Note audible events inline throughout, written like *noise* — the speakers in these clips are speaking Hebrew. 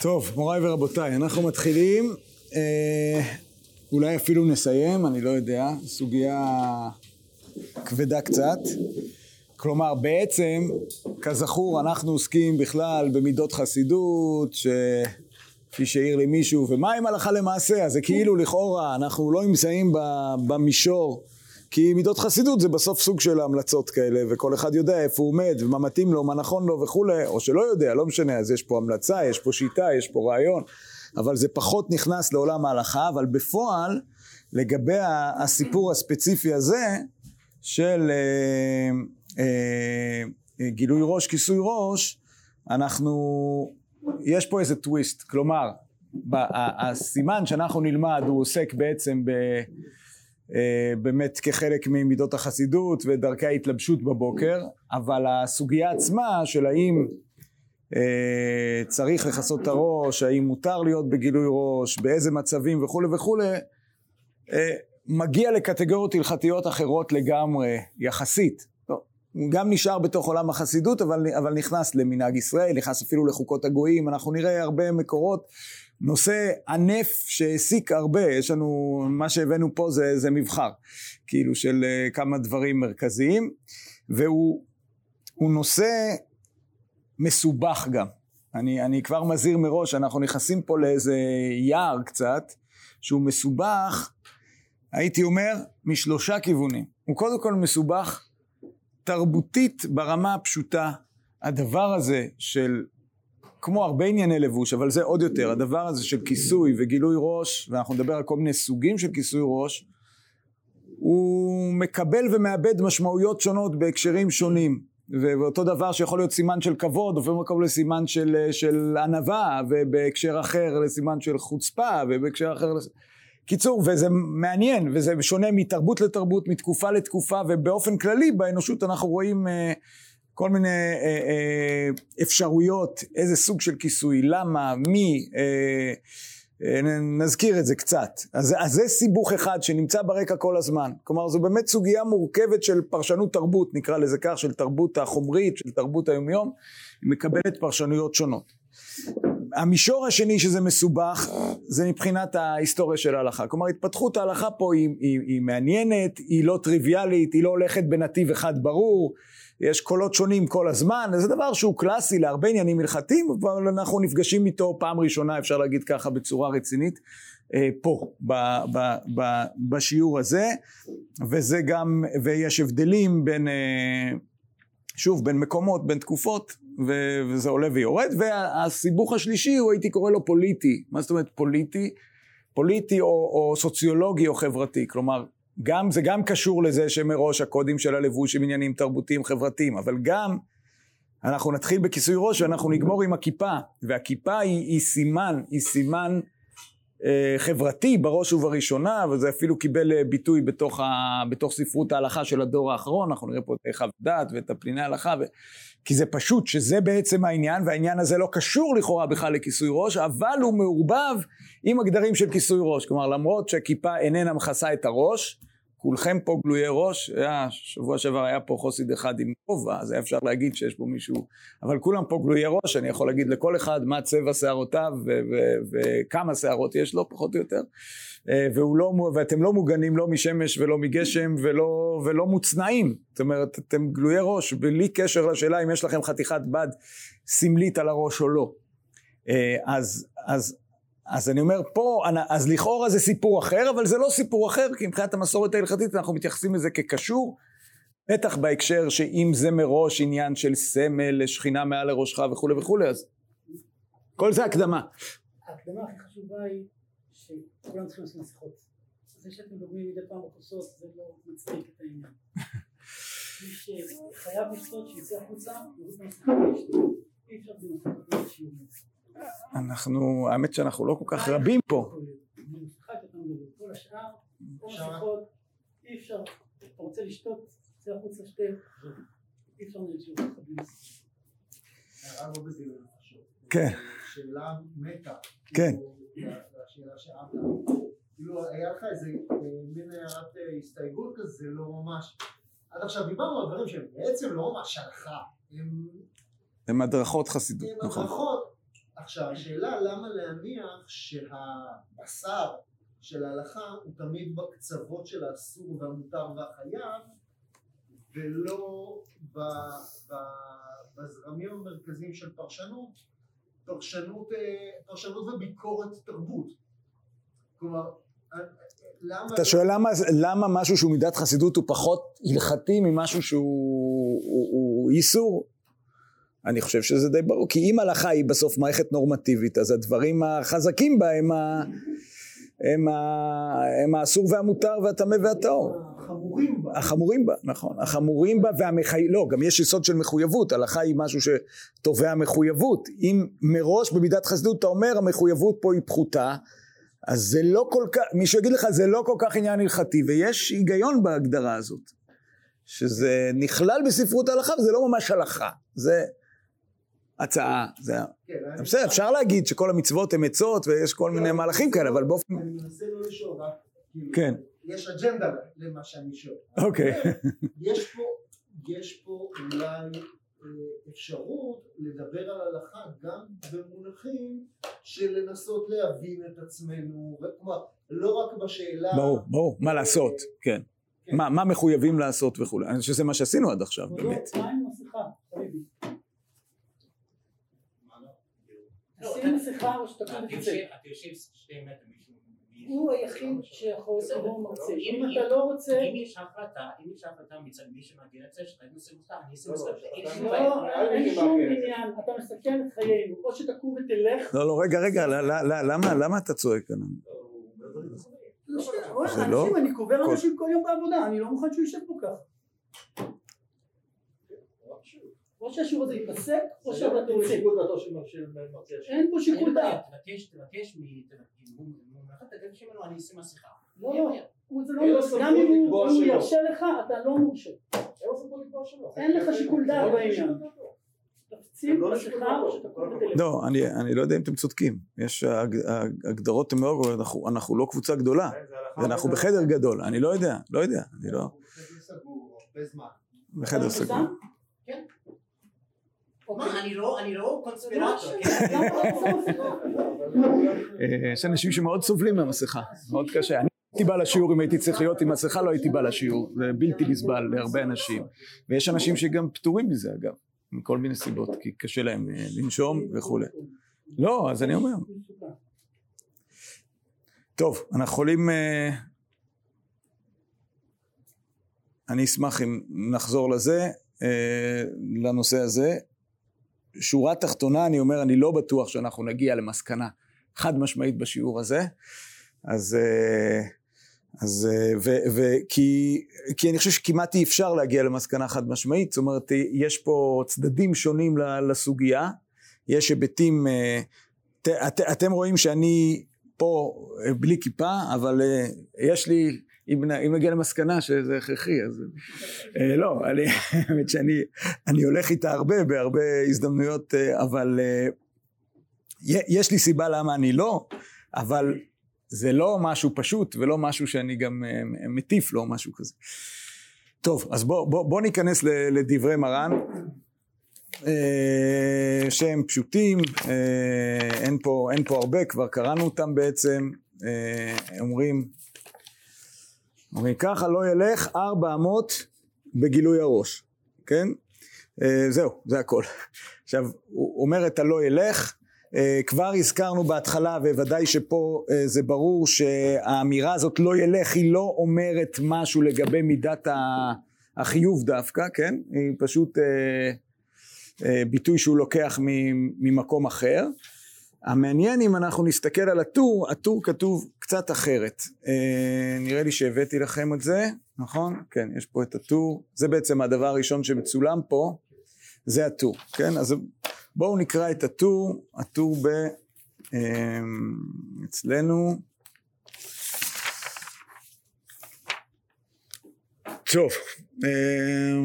טוב, מוריי ורבותיי, אנחנו מתחילים, אה, אולי אפילו נסיים, אני לא יודע, סוגיה כבדה קצת. כלומר, בעצם, כזכור, אנחנו עוסקים בכלל במידות חסידות, כפי שהעיר לי מישהו, ומה עם הלכה למעשה? אז זה כאילו לכאורה, אנחנו לא נמצאים במישור כי מידות חסידות זה בסוף סוג של המלצות כאלה, וכל אחד יודע איפה הוא עומד, ומה מתאים לו, מה נכון לו וכולי, או שלא יודע, לא משנה, אז יש פה המלצה, יש פה שיטה, יש פה רעיון, אבל זה פחות נכנס לעולם ההלכה, אבל בפועל, לגבי הסיפור הספציפי הזה, של אה, אה, גילוי ראש, כיסוי ראש, אנחנו, יש פה איזה טוויסט, כלומר, הסימן שאנחנו נלמד הוא עוסק בעצם ב... אה, באמת כחלק ממידות החסידות ודרכי ההתלבשות בבוקר, אבל הסוגיה עצמה של האם אה, צריך לכסות את הראש, האם מותר להיות בגילוי ראש, באיזה מצבים וכולי וכולי, אה, מגיע לקטגוריות הלכתיות אחרות לגמרי, יחסית. לא, גם נשאר בתוך עולם החסידות, אבל, אבל נכנס למנהג ישראל, נכנס אפילו לחוקות הגויים, אנחנו נראה הרבה מקורות נושא ענף שהעסיק הרבה, יש לנו, מה שהבאנו פה זה, זה מבחר, כאילו של uh, כמה דברים מרכזיים, והוא נושא מסובך גם. אני, אני כבר מזהיר מראש, אנחנו נכנסים פה לאיזה יער קצת, שהוא מסובך, הייתי אומר, משלושה כיוונים. הוא קודם כל מסובך תרבותית ברמה הפשוטה. הדבר הזה של כמו הרבה ענייני לבוש, אבל זה עוד יותר, הדבר הזה של כיסוי וגילוי ראש, ואנחנו נדבר על כל מיני סוגים של כיסוי ראש, הוא מקבל ומאבד משמעויות שונות בהקשרים שונים. ואותו דבר שיכול להיות סימן של כבוד, לפעמים מקבל לסימן של, של ענווה, ובהקשר אחר לסימן של חוצפה, ובהקשר אחר... קיצור, וזה מעניין, וזה שונה מתרבות לתרבות, מתקופה לתקופה, ובאופן כללי באנושות אנחנו רואים... כל מיני אה, אה, אפשרויות, איזה סוג של כיסוי, למה, מי, אה, נזכיר את זה קצת. אז, אז זה סיבוך אחד שנמצא ברקע כל הזמן. כלומר, זו באמת סוגיה מורכבת של פרשנות תרבות, נקרא לזה כך, של תרבות החומרית, של תרבות היומיום, היא מקבלת פרשנויות שונות. המישור השני שזה מסובך זה מבחינת ההיסטוריה של ההלכה. כלומר התפתחות ההלכה פה היא, היא, היא מעניינת, היא לא טריוויאלית, היא לא הולכת בנתיב אחד ברור, יש קולות שונים כל הזמן, זה דבר שהוא קלאסי להרבה עניינים הלכתיים, אבל אנחנו נפגשים איתו פעם ראשונה, אפשר להגיד ככה, בצורה רצינית, אה, פה, ב, ב, ב, בשיעור הזה, וזה גם, ויש הבדלים בין, אה, שוב, בין מקומות, בין תקופות, וזה עולה ויורד, והסיבוך השלישי הוא הייתי קורא לו פוליטי, מה זאת אומרת פוליטי? פוליטי או, או סוציולוגי או חברתי, כלומר גם, זה גם קשור לזה שמראש הקודים של הלבוש הם עניינים תרבותיים חברתיים, אבל גם אנחנו נתחיל בכיסוי ראש ואנחנו נגמור עם הכיפה, והכיפה היא, היא סימן, היא סימן חברתי בראש ובראשונה, וזה אפילו קיבל אה, ביטוי בתוך, ה, בתוך ספרות ההלכה של הדור האחרון, אנחנו נראה פה את חב דת ואת הפליני ההלכה, ו... כי זה פשוט שזה בעצם העניין, והעניין הזה לא קשור לכאורה בכלל לכיסוי ראש, אבל הוא מעורבב עם הגדרים של כיסוי ראש, כלומר למרות שהכיפה איננה מכסה את הראש, כולכם פה גלויי ראש, היה, שבוע שעבר היה פה חוסיד אחד עם כובע, אז היה אפשר להגיד שיש פה מישהו, אבל כולם פה גלויי ראש, אני יכול להגיד לכל אחד מה צבע שערותיו וכמה שערות יש לו, פחות או יותר, אה, לא, ואתם לא מוגנים לא משמש ולא מגשם ולא, ולא מוצנעים, זאת אומרת, אתם גלויי ראש, בלי קשר לשאלה אם יש לכם חתיכת בד סמלית על הראש או לא. אה, אז, אז אז אני אומר פה, אז לכאורה זה סיפור אחר, אבל זה לא סיפור אחר, כי מבחינת המסורת ההלכתית אנחנו מתייחסים לזה כקשור, בטח בהקשר שאם זה מראש עניין של סמל לשכינה מעל לראשך וכולי וכולי, אז כל זה הקדמה. ההקדמה הכי חשובה היא שכולם צריכים לעשות מסכות. זה שאתם מדברים מדי פעם בכוסות זה לא מצדיק את העניין. מי שחייב מצוות שיצא החוצה, אי אפשר בלי שיעור אנחנו, האמת שאנחנו לא כל כך רבים פה. כן. שאלה מתה. כן. השאלה שאלת. כאילו היה לך איזה מין הערת הסתייגות כזה, לא ממש. עד עכשיו דיברנו על דברים שהם בעצם לא ממש הלכה. הם הדרכות חסידות, נכון. הם הדרכות. עכשיו השאלה למה להניח שהבשר של ההלכה הוא תמיד בקצוות של האסור והמותר והחייב ולא ב, ב, בזרמים המרכזיים של פרשנות, פרשנות, אה, פרשנות וביקורת תרבות. כלומר, אה, למה... אתה שואל למה, למה משהו שהוא מידת חסידות הוא פחות הלכתי ממשהו שהוא הוא, הוא איסור? אני חושב שזה די ברור, כי אם הלכה היא בסוף מערכת נורמטיבית, אז הדברים החזקים בה הם, ה, הם, ה, הם האסור והמותר והטמא והטהור. החמורים בה. החמורים בה, נכון. החמורים בה והמחי... לא, גם יש יסוד של מחויבות. הלכה היא משהו שתובע מחויבות. אם מראש במידת חסידות אתה אומר המחויבות פה היא פחותה, אז זה לא כל כך, מישהו יגיד לך זה לא כל כך עניין הלכתי, ויש היגיון בהגדרה הזאת. שזה נכלל בספרות ההלכה וזה לא ממש הלכה. זה הצעה, זה... כן, בסדר, אפשר להגיד שכל המצוות הן עצות ויש כל מיני מהלכים כאלה, אבל באופן... אני מנסה לא לשאול, כאילו, כן. יש אג'נדה למה שאני שואל. אוקיי. *laughs* יש פה, יש פה אולי אה, אפשרות לדבר על הלכה גם במונחים של לנסות להבין את עצמנו, כלומר לא רק בשאלה, ברור, ברור, מה לעשות, כן. כן. מה, מה מחויבים לעשות וכולי. שזה מה שעשינו עד עכשיו, כבודו, באמת. מה עם מסכה, לא, שים אתה- מסכה או קודם יושב- תצא. אתה יושב שתי מטר מישהו... הוא היחיד שיכול בסדר. לבוא מרצה. אם- אם אתה לא רוצה... אם יש החלטה, אם יש החלטה מצד מי שמגן את זה, שאתה עושה אותה, אני אעשה לא, לא. אין שום לא, עניין, אתה מסכן את חיינו, או שתקום ותלך, לא, לא, רגע, רגע, למה, אתה צועק? לא, לא- אנשים, אני קובר אנשים כל יום בעבודה, אני לא מוכן שהוא יישב פה ככה. או שהשיעור הזה ייפסק, או שאתה תצא. השם. אין פה שיקול דעת. תבקש, תבקש מ... תבקש ממנו, אני אשים מסכה. לא, לא, לא, גם אם הוא-. ירשה לך, אתה לא מורשה. אין לך שיקול דעת לא בעניין. דעתו. תשים לא. לא, אני, אני לא יודע אם אתם צודקים. יש, הן מאוד, אנחנו, אנחנו לא קבוצה גדולה, וזה- בחדר גדול, אני לא יודע, לא יודע, אני לא... אנחנו בחדר סגור הרבה זמן. בחדר אתה סגור. שם? כן. אוקיי. מה, אני לא, קונספירטור, יש אנשים שמאוד סובלים מהמסכה, מאוד קשה. אני הייתי בא לשיעור אם הייתי צריך להיות עם מסכה, לא הייתי בא לשיעור, זה בלתי נסבל להרבה אנשים. ויש אנשים שגם פטורים מזה אגב, מכל מיני סיבות, כי קשה להם אה, לנשום וכולי. לא, אז אני אומר. טוב, אנחנו יכולים... אה, אני אשמח אם נחזור לזה, אה, לנושא הזה. שורה תחתונה, אני אומר, אני לא בטוח שאנחנו נגיע למסקנה חד משמעית בשיעור הזה. אז... אה, אז... אה, ו, ו, כי, כי אני חושב שכמעט אי אפשר להגיע למסקנה חד משמעית, זאת אומרת, יש פה צדדים שונים לסוגיה, יש היבטים... אה, ת, את, אתם רואים שאני פה אה, בלי כיפה, אבל אה, יש לי, אם, נגיע למסקנה שזה הכרחי, אז אה, לא, אני, האמת שאני אני הולך איתה הרבה, בהרבה הזדמנויות, אה, אבל אה, יש לי סיבה למה אני לא, אבל זה לא משהו פשוט ולא משהו שאני גם מטיף לו, משהו כזה. טוב, אז בוא, בוא, בוא ניכנס לדברי מרן. שהם פשוטים, אין פה, אין פה הרבה, כבר קראנו אותם בעצם, אומרים, אומרים ככה לא ילך ארבע אמות בגילוי הראש, כן? אה, זהו, זה הכל. *laughs* עכשיו, הוא אומר את הלא ילך, אה, כבר הזכרנו בהתחלה, וודאי שפה אה, זה ברור שהאמירה הזאת לא ילך, היא לא אומרת משהו לגבי מידת החיוב דווקא, כן? היא פשוט... ביטוי שהוא לוקח ממקום אחר. המעניין אם אנחנו נסתכל על הטור, הטור כתוב קצת אחרת. אה, נראה לי שהבאתי לכם את זה, נכון? כן, יש פה את הטור. זה בעצם הדבר הראשון שמצולם פה, זה הטור, כן? אז בואו נקרא את הטור, הטור ב... אה, אצלנו. טוב. אה,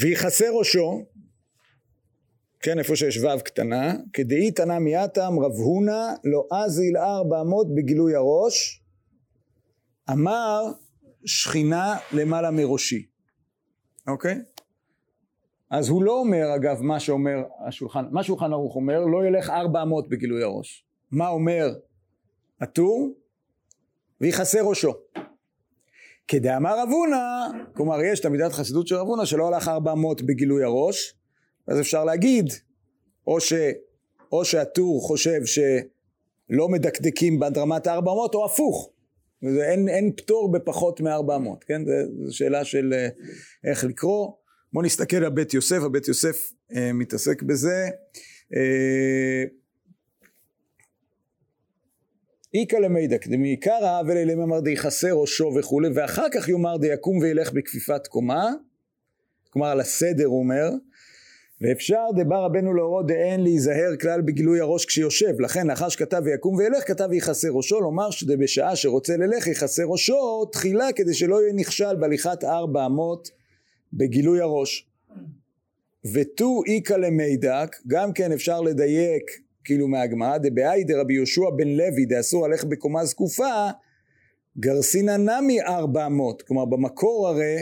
ויכסה ראשו, כן, איפה שיש וו קטנה, כדאי תנא מיעתם רב הונא לא אזיל ארבע אמות בגילוי הראש, אמר שכינה למעלה מראשי, אוקיי? אז הוא לא אומר אגב מה שאומר השולחן, מה שולחן ערוך אומר לא ילך ארבע אמות בגילוי הראש. מה אומר הטור? ויכסה ראשו. כדאמר רב הונא, כלומר יש את המידת חסידות של רב הונא שלא הלך ארבע אמות בגילוי הראש, אז אפשר להגיד או, ש, או שהטור חושב שלא מדקדקים הארבע אמות או הפוך. אין, אין פטור בפחות מארבע אמות, כן? זו שאלה של אה, איך לקרוא. בואו נסתכל על בית יוסף, הבית יוסף אה, מתעסק בזה. אה, איכא למידק דמעיקרא ולאלם אמר דיכסה ראשו וכולי ואחר כך יאמר דיקום וילך בכפיפת קומה כלומר על הסדר הוא אומר ואפשר דבר רבנו לאורו דאין להיזהר כלל בגילוי הראש כשיושב. לכן לאחר שכתב ויקום וילך כתב ויכסה ראשו לומר שבשעה שרוצה ללך יכסה ראשו תחילה כדי שלא יהיה נכשל בהליכת ארבע אמות בגילוי הראש. ותו איכא למידק גם כן אפשר לדייק כאילו מהגמרא דבהאי דרבי יהושע בן לוי דאסור ללכת בקומה זקופה גרסינא נמי ארבע אמות. כלומר במקור הרי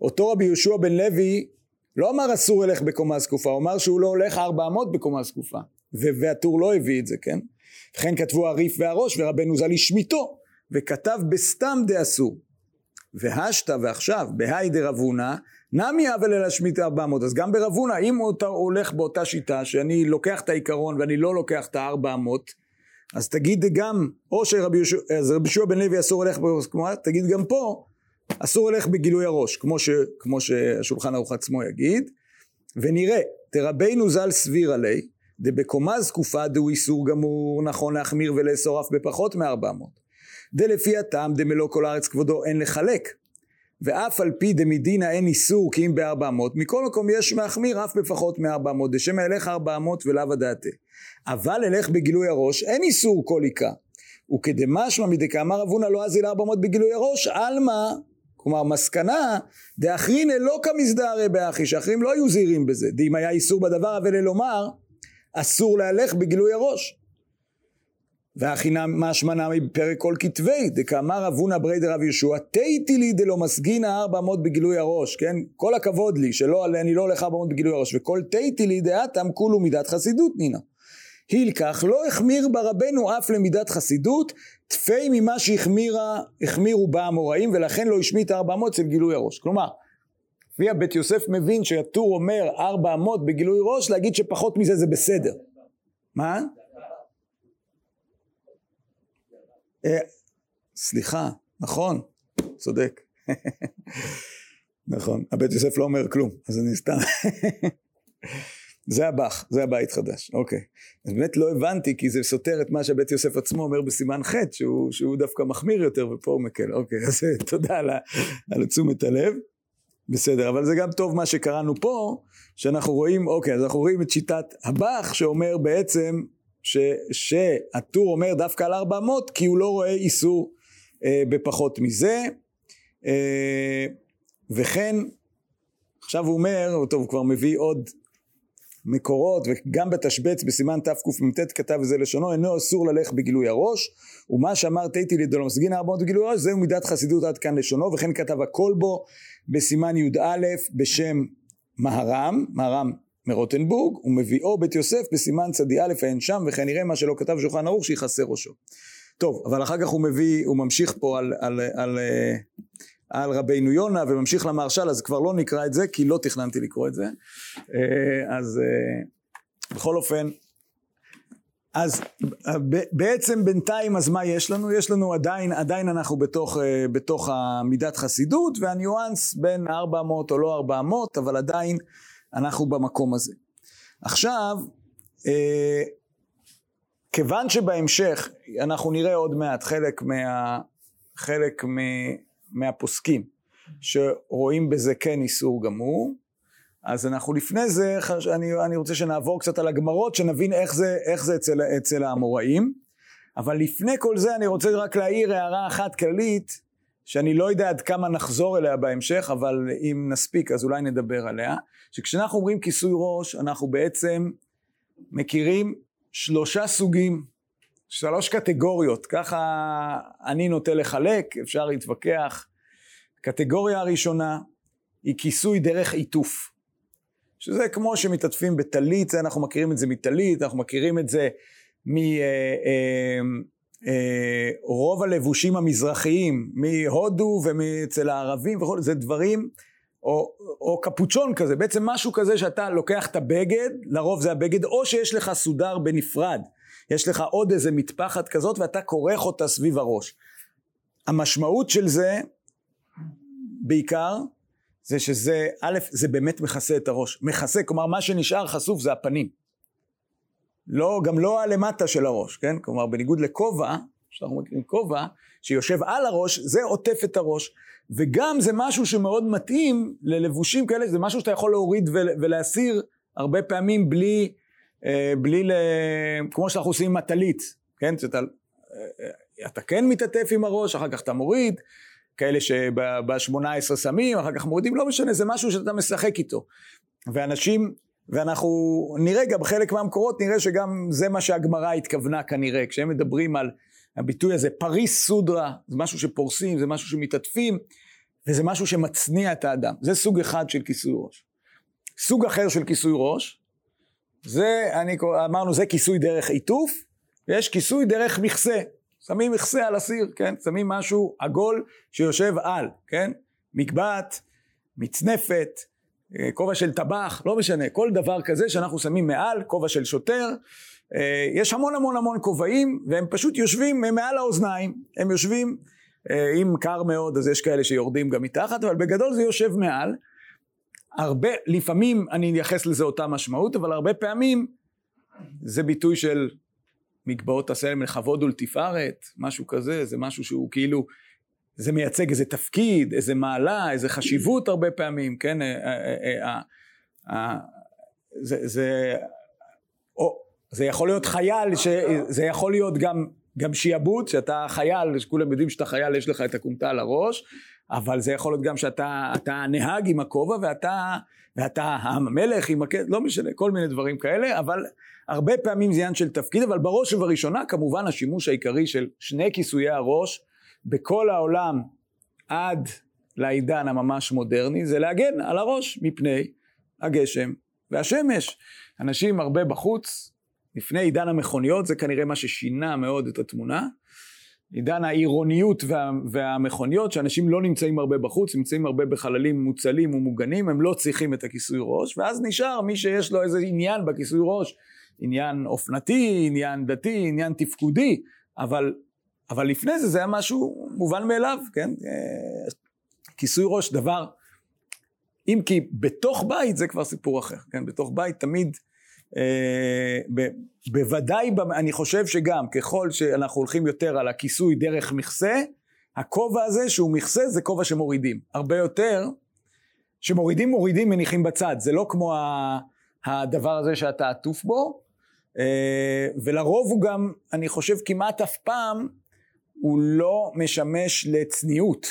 אותו רבי יהושע בן לוי לא אמר אסור ללך בקומה זקופה הוא אמר שהוא לא הולך ארבע אמות בקומה זקופה. והטור לא הביא את זה כן? וכן כתבו הריף והראש ורבנו ז"ל השמיטו וכתב בסתם דאסור. והשתא ועכשיו בהאי דרבונה נמי אבל אל השמיט ארבע אמות אז גם ברבונה אם הוא הולך באותה שיטה שאני לוקח את העיקרון ואני לא לוקח את הארבע אמות אז תגיד גם או שרבי יהושע בן לוי אסור ללך בקומה תגיד גם פה אסור ללך בגילוי הראש כמו, ש, כמו שהשולחן ערוך עצמו יגיד. ונראה תרבנו ז"ל סביר עלי דבקומה זקופה דהו איסור גמור נכון להחמיר ולאסור אף בפחות מארבע אמות דלפי הטעם דמלוא כל הארץ כבודו אין לחלק ואף על פי דמדינא אין איסור כי אם בארבע אמות מכל מקום יש להחמיר אף בפחות מארבע אמות דשמא ילך ארבע אמות ולאו הדעתה אבל אלך בגילוי הראש אין איסור כל איכה וכדמשמע מדקאמר אבונה לא אזיל ארבע אמות בגילוי הראש עלמא כלומר מסקנה דאחרינא לא כמזדהרי באחי שאחרים לא היו זהירים בזה דאם היה איסור בדבר אבל לומר אסור להלך בגילוי הראש והכינם משמע נמי בפרק כל כתבי, דקאמר אבונה ברי דרב יהושע, תהיתי לי דלא מסגינא ארבע אמות בגילוי הראש, כן? כל הכבוד לי, שלא, אני לא הולך ארבע אמות בגילוי הראש, וכל תהיתי לי דעתם כולו מידת חסידות נינה. הילקח לא החמיר ברבנו אף למידת חסידות, תפי ממה שהחמירו בה המוראים, ולכן לא השמיט ארבע אמות אצל גילוי הראש. כלומר, לפי הבית יוסף מבין שהטור אומר ארבע אמות בגילוי ראש, להגיד שפחות מזה זה בסדר. מה? אה, סליחה, נכון, צודק. *laughs* נכון, הבית יוסף לא אומר כלום, אז אני סתם... *laughs* זה הבח, זה הבית חדש, אוקיי. אז באמת לא הבנתי, כי זה סותר את מה שבית יוסף עצמו אומר בסימן ח', שהוא, שהוא דווקא מחמיר יותר ופה הוא מקל. אוקיי, אז *laughs* תודה על, על תשומת הלב. בסדר, אבל זה גם טוב מה שקראנו פה, שאנחנו רואים, אוקיי, אז אנחנו רואים את שיטת הבח, שאומר בעצם ש, שהטור אומר דווקא על 400 כי הוא לא רואה איסור אה, בפחות מזה אה, וכן עכשיו הוא אומר, טוב הוא כבר מביא עוד מקורות וגם בתשבץ בסימן תקמ"ט כתב את זה לשונו אינו אסור ללך בגילוי הראש ומה שאמר תיתי לדולמסגין 400 בגילוי הראש זהו מידת חסידות עד כאן לשונו וכן כתב הכל בו בסימן י"א בשם מהר"ם, מהר"ם מרוטנבורג ומביאו בית יוסף בסימן צדי א' העין שם וכן נראה מה שלא כתב שולחן ערוך שיכסה ראשו. טוב אבל אחר כך הוא מביא הוא ממשיך פה על, על, על, על, על רבינו יונה וממשיך למהרש"ל אז כבר לא נקרא את זה כי לא תכננתי לקרוא את זה אה, אז אה, בכל אופן אז בעצם בינתיים אז מה יש לנו? יש לנו עדיין, עדיין אנחנו בתוך, אה, בתוך המידת חסידות והניואנס בין 400 או לא 400 אבל עדיין אנחנו במקום הזה. עכשיו, כיוון שבהמשך אנחנו נראה עוד מעט חלק, מה, חלק מ, מהפוסקים שרואים בזה כן איסור גמור, אז אנחנו לפני זה, אני, אני רוצה שנעבור קצת על הגמרות, שנבין איך זה, איך זה אצל, אצל האמוראים. אבל לפני כל זה אני רוצה רק להעיר הערה אחת כללית, שאני לא יודע עד כמה נחזור אליה בהמשך, אבל אם נספיק אז אולי נדבר עליה, שכשאנחנו אומרים כיסוי ראש, אנחנו בעצם מכירים שלושה סוגים, שלוש קטגוריות, ככה אני נוטה לחלק, אפשר להתווכח. קטגוריה הראשונה היא כיסוי דרך עיטוף. שזה כמו שמתעטפים בטלית, אנחנו מכירים את זה מטלית, אנחנו מכירים את זה מרוב הלבושים המזרחיים, מהודו ואצל הערבים וכו', זה דברים, או, או קפוצ'ון כזה, בעצם משהו כזה שאתה לוקח את הבגד, לרוב זה הבגד, או שיש לך סודר בנפרד, יש לך עוד איזה מטפחת כזאת ואתה כורך אותה סביב הראש. המשמעות של זה, בעיקר, זה שזה, א', זה באמת מכסה את הראש. מכסה, כלומר מה שנשאר חשוף זה הפנים. לא, גם לא הלמטה של הראש, כן? כלומר בניגוד לכובע, שאנחנו מכירים כובע, שיושב על הראש, זה עוטף את הראש. וגם זה משהו שמאוד מתאים ללבושים כאלה, זה משהו שאתה יכול להוריד ולהסיר הרבה פעמים בלי, בלי, ל... כמו שאנחנו עושים עם הטלית, כן? שאתה, אה, אתה כן מתעטף עם הראש, אחר כך אתה מוריד, כאלה שב-18 שמים, אחר כך מורידים, לא משנה, זה משהו שאתה משחק איתו. ואנשים, ואנחנו נראה גם חלק מהמקורות, נראה שגם זה מה שהגמרא התכוונה כנראה, כשהם מדברים על הביטוי הזה, פריס סודרה, זה משהו שפורסים, זה משהו שמתעטפים, וזה משהו שמצניע את האדם. זה סוג אחד של כיסוי ראש. סוג אחר של כיסוי ראש, זה, אני, אמרנו, זה כיסוי דרך עיטוף, ויש כיסוי דרך מכסה. שמים מכסה על הסיר, כן? שמים משהו עגול שיושב על, כן? מקבט, מצנפת, אה, כובע של טבח, לא משנה, כל דבר כזה שאנחנו שמים מעל, כובע של שוטר, אה, יש המון המון המון כובעים והם פשוט יושבים מעל האוזניים, הם יושבים, אה, אם קר מאוד אז יש כאלה שיורדים גם מתחת, אבל בגדול זה יושב מעל. הרבה, לפעמים אני אייחס לזה אותה משמעות, אבל הרבה פעמים זה ביטוי של מקבעות הסלם לכבוד ולתפארת, משהו כזה, זה משהו שהוא כאילו, זה מייצג איזה תפקיד, איזה מעלה, איזה חשיבות הרבה פעמים, כן? אה, זה, זה, או, זה יכול להיות חייל, ש, זה יכול להיות גם, גם שיעבוד, שאתה חייל, שכולם יודעים שאתה חייל, יש לך את הכומתה על הראש, אבל זה יכול להיות גם שאתה נהג עם הכובע ואתה, ואתה המלך עם הכסף, לא משנה, כל מיני דברים כאלה, אבל הרבה פעמים זה עניין של תפקיד, אבל בראש ובראשונה כמובן השימוש העיקרי של שני כיסויי הראש בכל העולם עד לעידן הממש מודרני זה להגן על הראש מפני הגשם והשמש. אנשים הרבה בחוץ, לפני עידן המכוניות זה כנראה מה ששינה מאוד את התמונה. עידן העירוניות וה, והמכוניות, שאנשים לא נמצאים הרבה בחוץ, נמצאים הרבה בחללים מוצלים ומוגנים, הם לא צריכים את הכיסוי ראש, ואז נשאר מי שיש לו איזה עניין בכיסוי ראש, עניין אופנתי, עניין דתי, עניין תפקודי, אבל, אבל לפני זה זה היה משהו מובן מאליו, כן? אה, כיסוי ראש דבר, אם כי בתוך בית זה כבר סיפור אחר, כן? בתוך בית תמיד ב, בוודאי, אני חושב שגם ככל שאנחנו הולכים יותר על הכיסוי דרך מכסה, הכובע הזה שהוא מכסה זה כובע שמורידים. הרבה יותר, שמורידים מורידים מניחים בצד, זה לא כמו הדבר הזה שאתה עטוף בו, אה, ולרוב הוא גם, אני חושב כמעט אף פעם, הוא לא משמש לצניעות,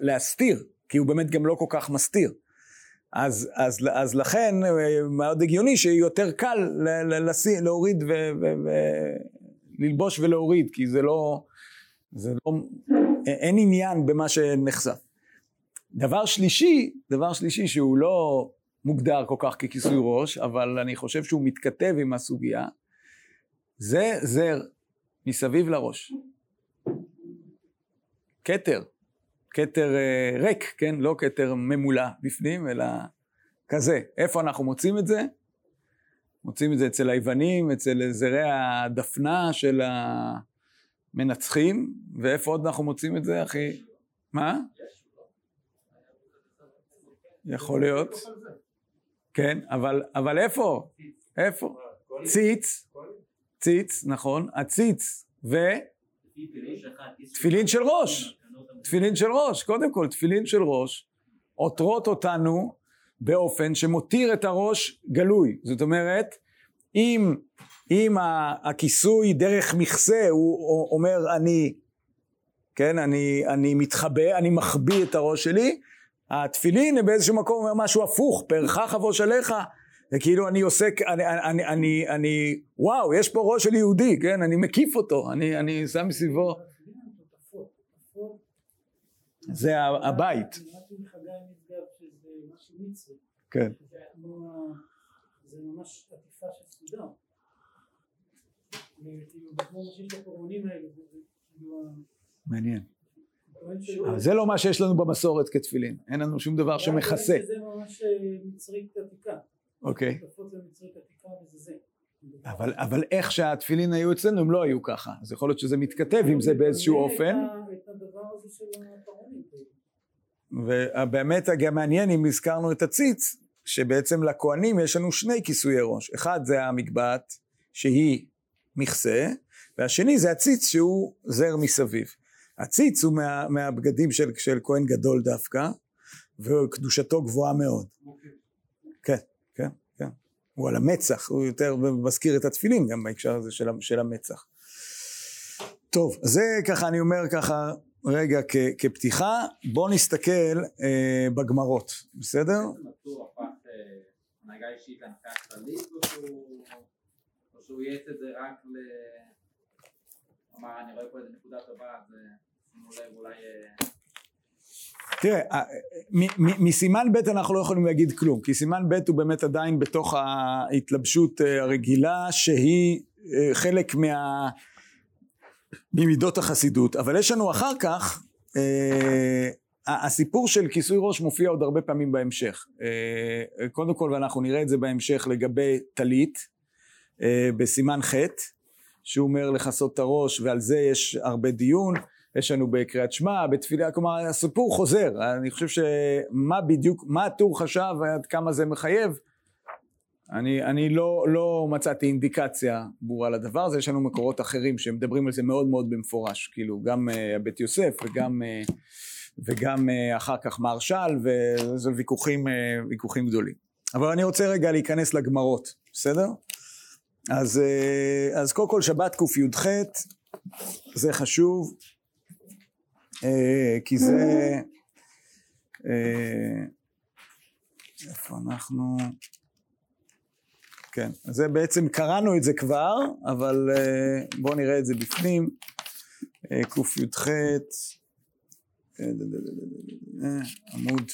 להסתיר, כי הוא באמת גם לא כל כך מסתיר. אז, אז, אז לכן אה, מאוד הגיוני שיותר קל לשים, להוריד וללבוש ולהוריד, כי זה לא, זה לא, אין עניין במה שנחשף. דבר שלישי, דבר שלישי שהוא לא מוגדר כל כך ככיסוי ראש, אבל אני חושב שהוא מתכתב עם הסוגיה, זה זר מסביב לראש. כתר. כתר אה, ריק, כן? לא כתר ממולא בפנים, אלא כזה. איפה אנחנו מוצאים את זה? מוצאים את זה אצל היוונים, אצל זרי הדפנה של המנצחים, ואיפה עוד אנחנו מוצאים את זה, אחי? מה? יכול להיות. כן, אבל, אבל איפה? איפה? ציץ, ציץ, נכון, הציץ ו... תפילין של ראש. תפילין של ראש, קודם כל תפילין של ראש עותרות אותנו באופן שמותיר את הראש גלוי. זאת אומרת, אם, אם הכיסוי דרך מכסה הוא אומר אני, כן, אני, אני מתחבא, אני מחביא את הראש שלי, התפילין באיזשהו מקום אומר משהו הפוך, פרחה חבוש עליך, זה כאילו אני עוסק, אני, אני, אני, אני, וואו, יש פה ראש של יהודי, כן, אני מקיף אותו, אני, אני שם מסביבו. זה הבית. כן. זה ממש עטיפה של מעניין. אבל זה לא מה שיש לנו במסורת כתפילין. אין לנו שום דבר שמכסה. זה ממש אה, מצרית עתיקה. אוקיי. אבל, אבל איך שהתפילין היו אצלנו הם לא היו ככה. אז יכול להיות שזה מתכתב עם זה באיזשהו אופן. ובאמת גם מעניין אם הזכרנו את הציץ, שבעצם לכהנים יש לנו שני כיסויי ראש. אחד זה המגבעת, שהיא מכסה, והשני זה הציץ שהוא זר מסביב. הציץ הוא מה, מהבגדים של, של כהן גדול דווקא, וקדושתו גבוהה מאוד. כן, כן, כן. הוא על המצח, הוא יותר מזכיר את התפילין גם בהקשר הזה של, של המצח. טוב, זה ככה, אני אומר ככה, רגע כ, כפתיחה, בואו נסתכל אה, בגמרות, בסדר? אה, הנהגה אישית להנהגה כללית, או שהוא- או שהוא יעץ את זה רק ל... אמר, אני רואה פה איזה נקודה טובה, אז אה, שימו לב, אולי... אה, תראה, אה, מסימן ב' אנחנו לא יכולים להגיד כלום, כי סימן ב' הוא באמת עדיין בתוך ההתלבשות הרגילה שהיא חלק מה... ממידות החסידות, אבל יש לנו אחר כך, אה, הסיפור של כיסוי ראש מופיע עוד הרבה פעמים בהמשך. אה, קודם כל, ואנחנו נראה את זה בהמשך לגבי טלית, אה, בסימן ח', שהוא אומר לכסות את הראש, ועל זה יש הרבה דיון. יש לנו בקריאת שמע, בתפילה, כלומר הסיפור חוזר, אני חושב שמה בדיוק, מה הטור חשב ועד כמה זה מחייב, אני, אני לא, לא מצאתי אינדיקציה ברורה לדבר הזה, יש לנו מקורות אחרים שמדברים על זה מאוד מאוד במפורש, כאילו גם uh, בית יוסף וגם, uh, וגם uh, אחר כך מהרש"ל, וזה ויכוחים, uh, ויכוחים גדולים. אבל אני רוצה רגע להיכנס לגמרות, בסדר? אז, uh, אז קודם כל שבת קי"ח, זה חשוב, אה, כי זה... אה, איפה אנחנו? כן, זה בעצם קראנו את זה כבר, אבל אה, בואו נראה את זה בפנים. אה, קי"ח, אה, עמוד,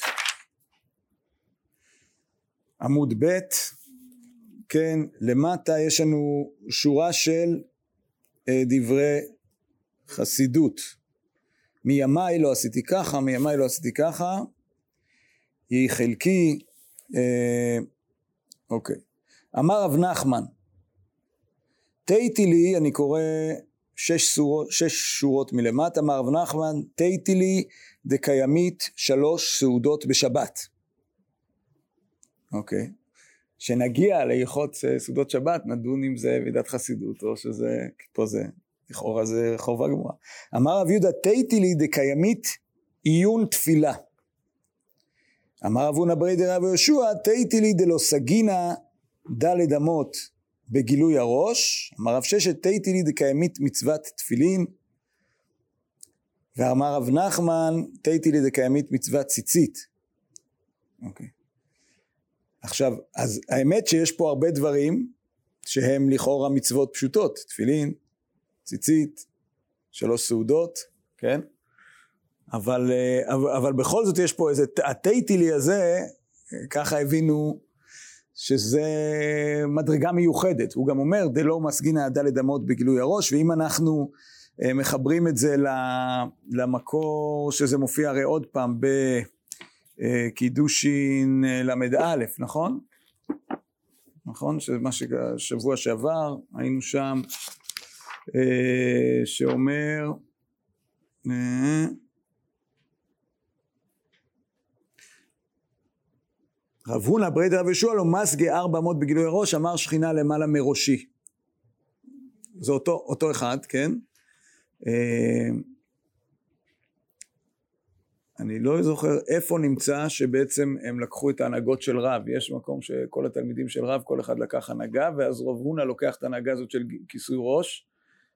עמוד ב', כן, למטה יש לנו שורה של דברי חסידות. מימיי לא עשיתי ככה, מימיי לא עשיתי ככה, יהי חלקי, אה, אוקיי. אמר רב נחמן, תהיתי אני קורא שש, סורות, שש שורות מלמטה, אמר רב נחמן, תהיתי לי דקיימית שלוש סעודות בשבת. אוקיי. כשנגיע להלכות אה, סעודות שבת, נדון אם זה מידת חסידות, או שזה, פה זה, לכאורה זה חובה גמורה. אמר רב יהודה, תהיתי לי דקיימית עיון תפילה. אמר רב הונא ברי דרב יהושע, תהיתי לי דלא סגינה דלת אמות בגילוי הראש. אמר רב ששת, תהיתי לי דקיימית מצוות תפילין. ואמר רב נחמן, תהיתי לי דקיימית מצוות ציצית. אוקיי. עכשיו, אז האמת שיש פה הרבה דברים שהם לכאורה מצוות פשוטות, תפילין, ציצית, שלוש סעודות, כן? אבל, אה, אבל, בכל זאת יש פה איזה, הטייטילי הזה, ככה הבינו שזה מדרגה מיוחדת. הוא גם אומר, דלא מסגינא דלת אמות בגילוי הראש, ואם אנחנו אה, מחברים את זה למקור שזה מופיע הרי עוד פעם בקידושין ל"א, נכון? נכון? שמה ששבוע שעבר היינו שם, אה, שאומר רב הונא ברי דרב יהושע לא מסגי ארבע אמות בגילוי הראש אמר שכינה למעלה מראשי. זה אותו, אותו אחד כן? אה, אני לא זוכר איפה נמצא שבעצם הם לקחו את ההנהגות של רב. יש מקום שכל התלמידים של רב כל אחד לקח הנהגה ואז רב הונא לוקח את ההנהגה הזאת של כיסוי ראש.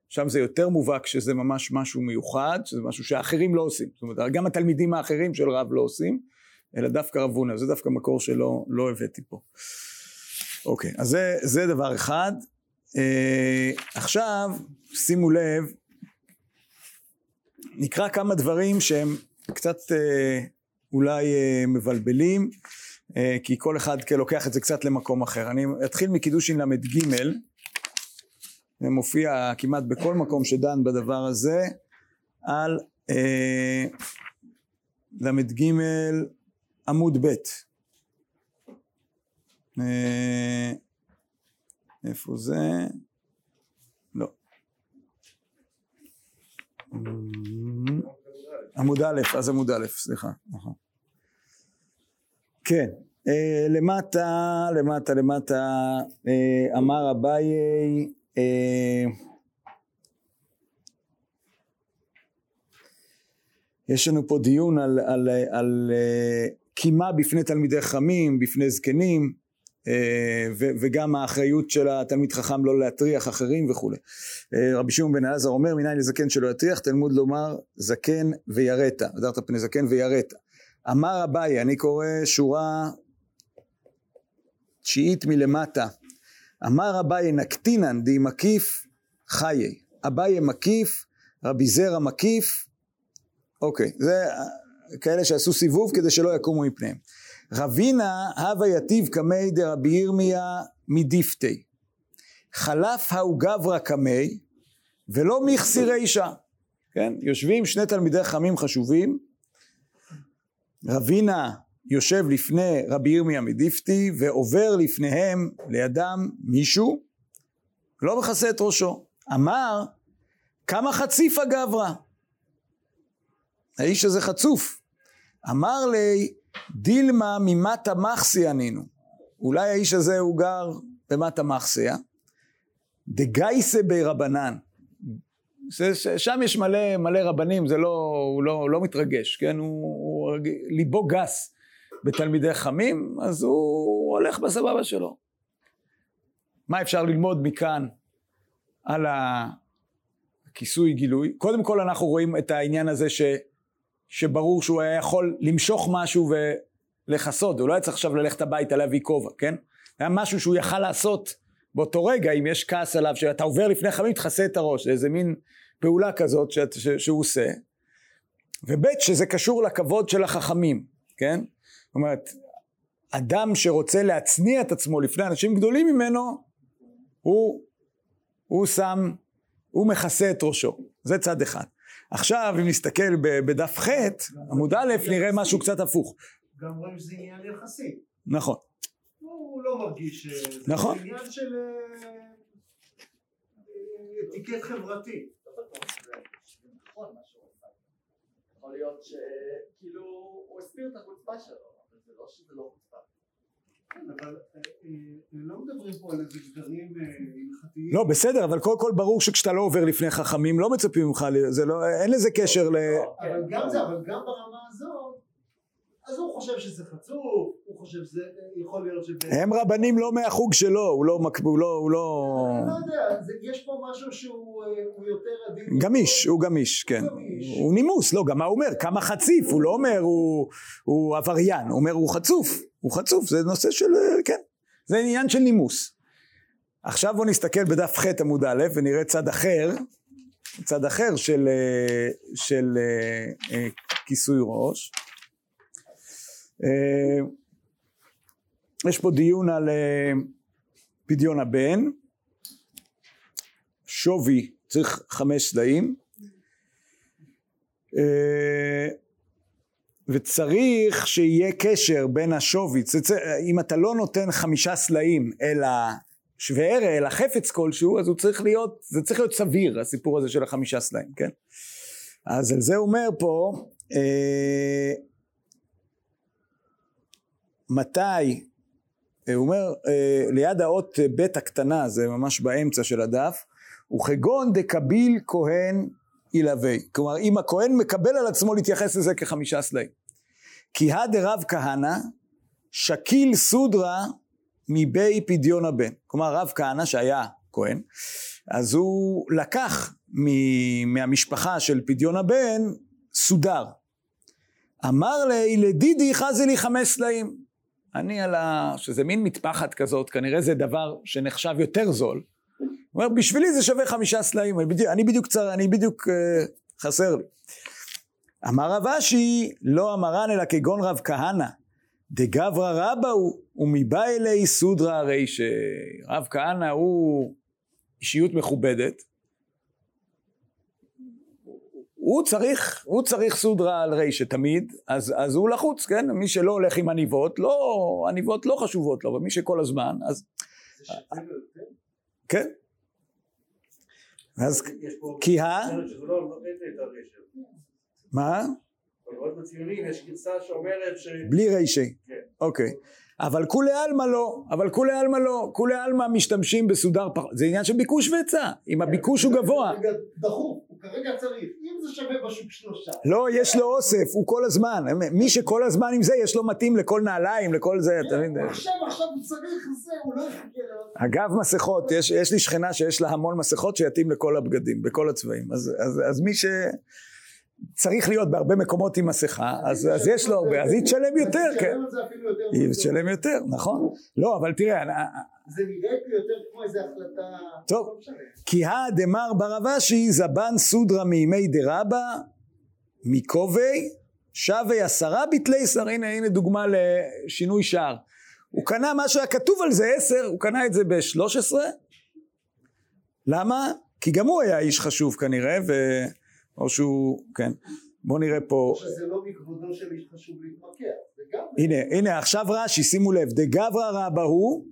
שם זה יותר מובהק שזה ממש משהו מיוחד, שזה משהו שאחרים לא עושים. זאת אומרת, גם התלמידים האחרים של רב לא עושים, אלא דווקא רב הונא, זה דווקא מקור שלא לא הבאתי פה. אוקיי, אז זה, זה דבר אחד. אה, עכשיו, שימו לב, נקרא כמה דברים שהם קצת אה, אולי אה, מבלבלים, אה, כי כל אחד לוקח את זה קצת למקום אחר. אני אתחיל מקידושין ל"ג, זה מופיע כמעט בכל מקום שדן בדבר הזה, על אה, ל"ג עמוד ב'. אה, איפה זה? לא. עמוד א', אז עמוד א', סליחה, נכון. כן, אה, למטה, למטה, למטה, אה, אמר אביי, יש לנו פה דיון על, על, על קימה בפני תלמידי חכמים, בפני זקנים, אה, וגם האחריות של התלמיד חכם לא להטריח אחרים וכולי. אה, רבי שמעון בן אלעזר אומר מניין לזקן שלא יטריח, תלמוד לומר זקן ויראת, והדרת פני זקן ויראת. אמר אביי, אני קורא שורה תשיעית מלמטה, אמר אביי נקטינן די מקיף חיי, אביי מקיף, רבי זרע מקיף, אוקיי, זה כאלה שעשו סיבוב כדי שלא יקומו מפניהם. רבינה הווה יתיב קמי דרבי ירמיה מדיפתי. חלף ההוא גברא קמי ולא מכסי רישא. כן? יושבים שני תלמידי חכמים חשובים. רבינה יושב לפני רבי ירמיה מדיפתי ועובר לפניהם לידם מישהו לא מכסה את ראשו. אמר כמה חציפה גברא. האיש הזה חצוף. אמר לי דילמה ממטה מחסיה נינו. אולי האיש הזה הוא גר במטה מחסיה. דגייסה ברבנן. שם יש מלא, מלא רבנים, זה לא, הוא לא, לא מתרגש, כן? הוא, הוא ליבו גס בתלמידי חכמים, אז הוא הולך בסבבה שלו. מה אפשר ללמוד מכאן על הכיסוי גילוי? קודם כל אנחנו רואים את העניין הזה ש... שברור שהוא היה יכול למשוך משהו ולכסות, הוא לא היה צריך עכשיו ללכת הביתה להביא כובע, כן? היה משהו שהוא יכל לעשות באותו רגע, אם יש כעס עליו, שאתה עובר לפני חמים, תכסה את הראש, זה איזה מין פעולה כזאת ש, ש, שהוא עושה. וב' שזה קשור לכבוד של החכמים, כן? זאת אומרת, אדם שרוצה להצניע את עצמו לפני אנשים גדולים ממנו, הוא, הוא שם, הוא מכסה את ראשו, זה צד אחד. עכשיו אם נסתכל בדף ח' עמוד א' נראה משהו קצת הפוך. גם רואים שזה עניין יחסי. נכון. הוא לא מרגיש... נכון. זה עניין של אתיקט חברתי. יכול להיות שכאילו הוא הסביר את החוצפה שלו, אבל זה לא שזה לא חוצפה. אבל לא מדברים פה על איזה גדרים הלכתיים. לא בסדר אבל קודם כל ברור שכשאתה לא עובר לפני חכמים לא מצפים ממך זה לא אין לזה קשר ל... אבל גם זה אבל גם ברמה הזאת אז הוא חושב שזה חצוף הוא חושב שזה יכול להיות ש... הם רבנים לא מהחוג שלו הוא לא הוא לא הוא לא... אני לא יודע יש פה משהו שהוא יותר עדין גמיש הוא גמיש כן. הוא נימוס לא גם מה הוא אומר? כמה חציף הוא לא אומר הוא עבריין הוא אומר הוא חצוף הוא חצוף זה נושא של כן זה עניין של נימוס. עכשיו בוא נסתכל בדף ח' עמוד א' ונראה צד אחר צד אחר של, של כיסוי ראש יש פה דיון על פדיון הבן. שווי צריך חמש סלעים וצריך שיהיה קשר בין השווי, אם אתה לא נותן חמישה סלעים אלא שווה ערך, אלא חפץ כלשהו, אז הוא צריך להיות, זה צריך להיות סביר הסיפור הזה של החמישה סלעים, כן? אז על זה אומר פה, אה, מתי, הוא אומר, אה, ליד האות ב' הקטנה, זה ממש באמצע של הדף, וכגון דקביל כהן ילווה. כלומר, אם הכהן מקבל על עצמו להתייחס לזה כחמישה סלעים. כי הא דרב כהנא שקיל סודרה מבי פדיון הבן. כלומר, רב כהנא שהיה כהן, אז הוא לקח מהמשפחה של פדיון הבן סודר. אמר לי, לדידי חזי לי חמש סלעים. אני על ה... שזה מין מטפחת כזאת, כנראה זה דבר שנחשב יותר זול. הוא אומר, בשבילי זה שווה חמישה סלעים, אני בדיוק, אני בדיוק, צר, אני בדיוק uh, חסר לי. אמר רב אשי, לא אמרן אלא כגון רב כהנא, דגברא רבא הוא, ומבא אלי סודרא הרי שרב כהנא הוא אישיות מכובדת, הוא צריך, הוא צריך סודרה על רישה תמיד, אז, אז הוא לחוץ, כן? מי שלא הולך עם עניבות, לא, עניבות לא חשובות לו, ומי שכל הזמן, אז... יותר? כן. אז כי ה... לא. מה? במקורות הציונים יש גרסה שאומרת ש... בלי רישה. כן. אוקיי. אבל כולי עלמא לא, אבל כולי עלמא לא, כולי עלמא משתמשים בסודר פחות, זה עניין של ביקוש והיצע, אם הביקוש הוא גבוה. דחוף, הוא כרגע צריך, אם זה שווה בשוק שלושה. לא, יש לו אוסף, הוא כל הזמן, מי שכל הזמן עם זה, יש לו מתאים לכל נעליים, לכל זה, אתה מבין? עכשיו, עכשיו הוא צריך זה, הוא לא יחכה. אגב מסכות, יש, לי שכנה שיש לה המון מסכות שיתאים לכל הבגדים, בכל הצבעים. אז, אז, אז מי שצריך להיות בהרבה מקומות עם מסכה, אז, אז יש לו הרבה, אז היא תשלם יותר, כן. היא. תשלם יותר, נכון. לא, אבל תראה, אני- זה נראה יותר כמו איזה החלטה... טוב. לא. כי הא דמר ברבשי זבן סודרה מימי דרבא מכובי שווה עשרה ביטלי שר, הנה, הנה דוגמה לשינוי שער. הוא קנה מה שהיה כתוב על זה עשר, הוא קנה את זה בשלוש עשרה. למה? כי גם הוא היה איש חשוב כנראה, ו... או שהוא, כן. בוא נראה פה, או שזה לא מכבודו של איש חשוב להתמקח. זה גם... הנה, הנה עכשיו רש"י, שימו לב, דגברא רבא הוא,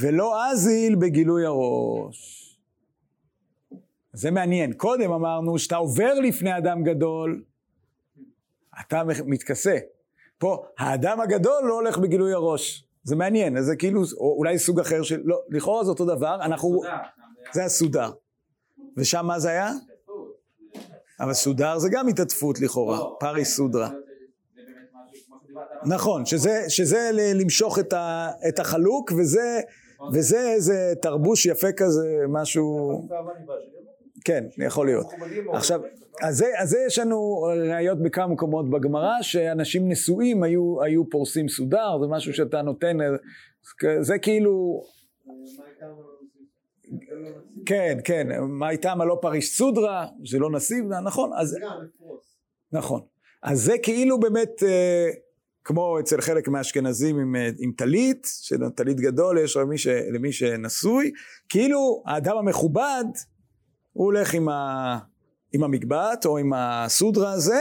ולא אזיל בגילוי הראש. זה מעניין. קודם אמרנו שאתה עובר לפני אדם גדול, אתה מתכסה. פה, האדם הגדול לא הולך בגילוי הראש. זה מעניין, אז זה כאילו, או אולי סוג אחר של, לא, לכאורה זה אותו דבר, אנחנו, סודר, זה הסודר. ושם מה זה היה? אבל סודר זה גם התעטפות לכאורה, לא, פרי סודרה. כמו שדיברת, נכון, שזה, למשוך את, ה, את החלוק, וזה, וזה איזה תרבוש יפה כזה, משהו, כן, יכול להיות. עכשיו, אז זה, אז זה יש לנו ראיות בכמה מקומות בגמרא, שאנשים נשואים היו, היו פורסים סודר, זה משהו שאתה נותן, זה כאילו, אמרנו? כן, כן, מה איתם הלא פריש סודרה, שלא נסיב, נכון, אז לפרוס. נכון. אז זה כאילו באמת, אה, כמו אצל חלק מהאשכנזים עם, אה, עם טלית, שטלית גדול יש למי, ש, למי שנשוי, כאילו האדם המכובד, הוא הולך עם, ה, עם המגבעת או עם הסודרה הזה,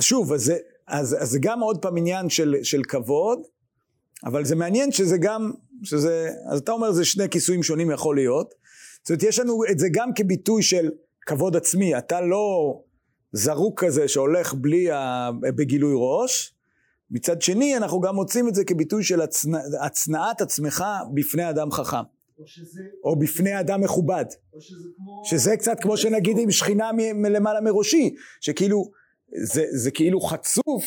שוב, אז זה, אז, אז זה גם עוד פעם עניין של, של כבוד, אבל זה מעניין שזה גם, שזה, אז אתה אומר זה שני כיסויים שונים יכול להיות, זאת אומרת יש לנו את זה גם כביטוי של כבוד עצמי, אתה לא זרוק כזה שהולך בלי ה... בגילוי ראש, מצד שני אנחנו גם מוצאים את זה כביטוי של הצנע... הצנעת עצמך בפני אדם חכם, או שזה... או בפני אדם מכובד, או שזה כמו... שזה קצת כמו שנגיד עם שכינה מ- מלמעלה מראשי, שכאילו, זה, זה כאילו חצוף,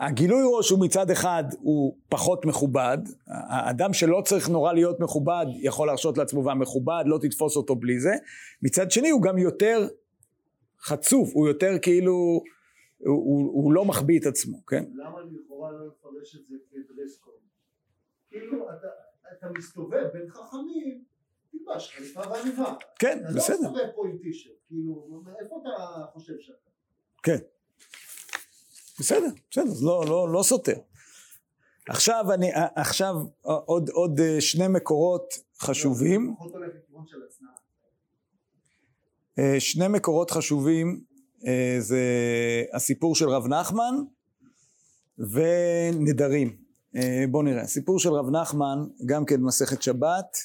הגילוי ראש הוא מצד אחד הוא פחות מכובד, האדם שלא צריך נורא להיות מכובד יכול להרשות לעצמו והמכובד לא תתפוס אותו בלי זה, מצד שני הוא גם יותר חצוף, הוא יותר כאילו, הוא, הוא, הוא לא מחביא את עצמו, כן? למה לכאורה לא לפרש את זה כדרס קוד? כאילו, אתה, אתה מסתובב בין חכמים, תלבש חליפה ועניבה. כן, אתה לא בסדר, מסתובב פה עם טישרט, כאילו, איפה אתה חושב שאתה? כן. בסדר, בסדר, לא, לא, לא סותר. עכשיו אני, עכשיו עוד, עוד אה, שני מקורות חשובים. אה, שני מקורות חשובים אה, זה הסיפור של רב נחמן ונדרים. אה, בואו נראה, הסיפור של רב נחמן, גם כן מסכת שבת,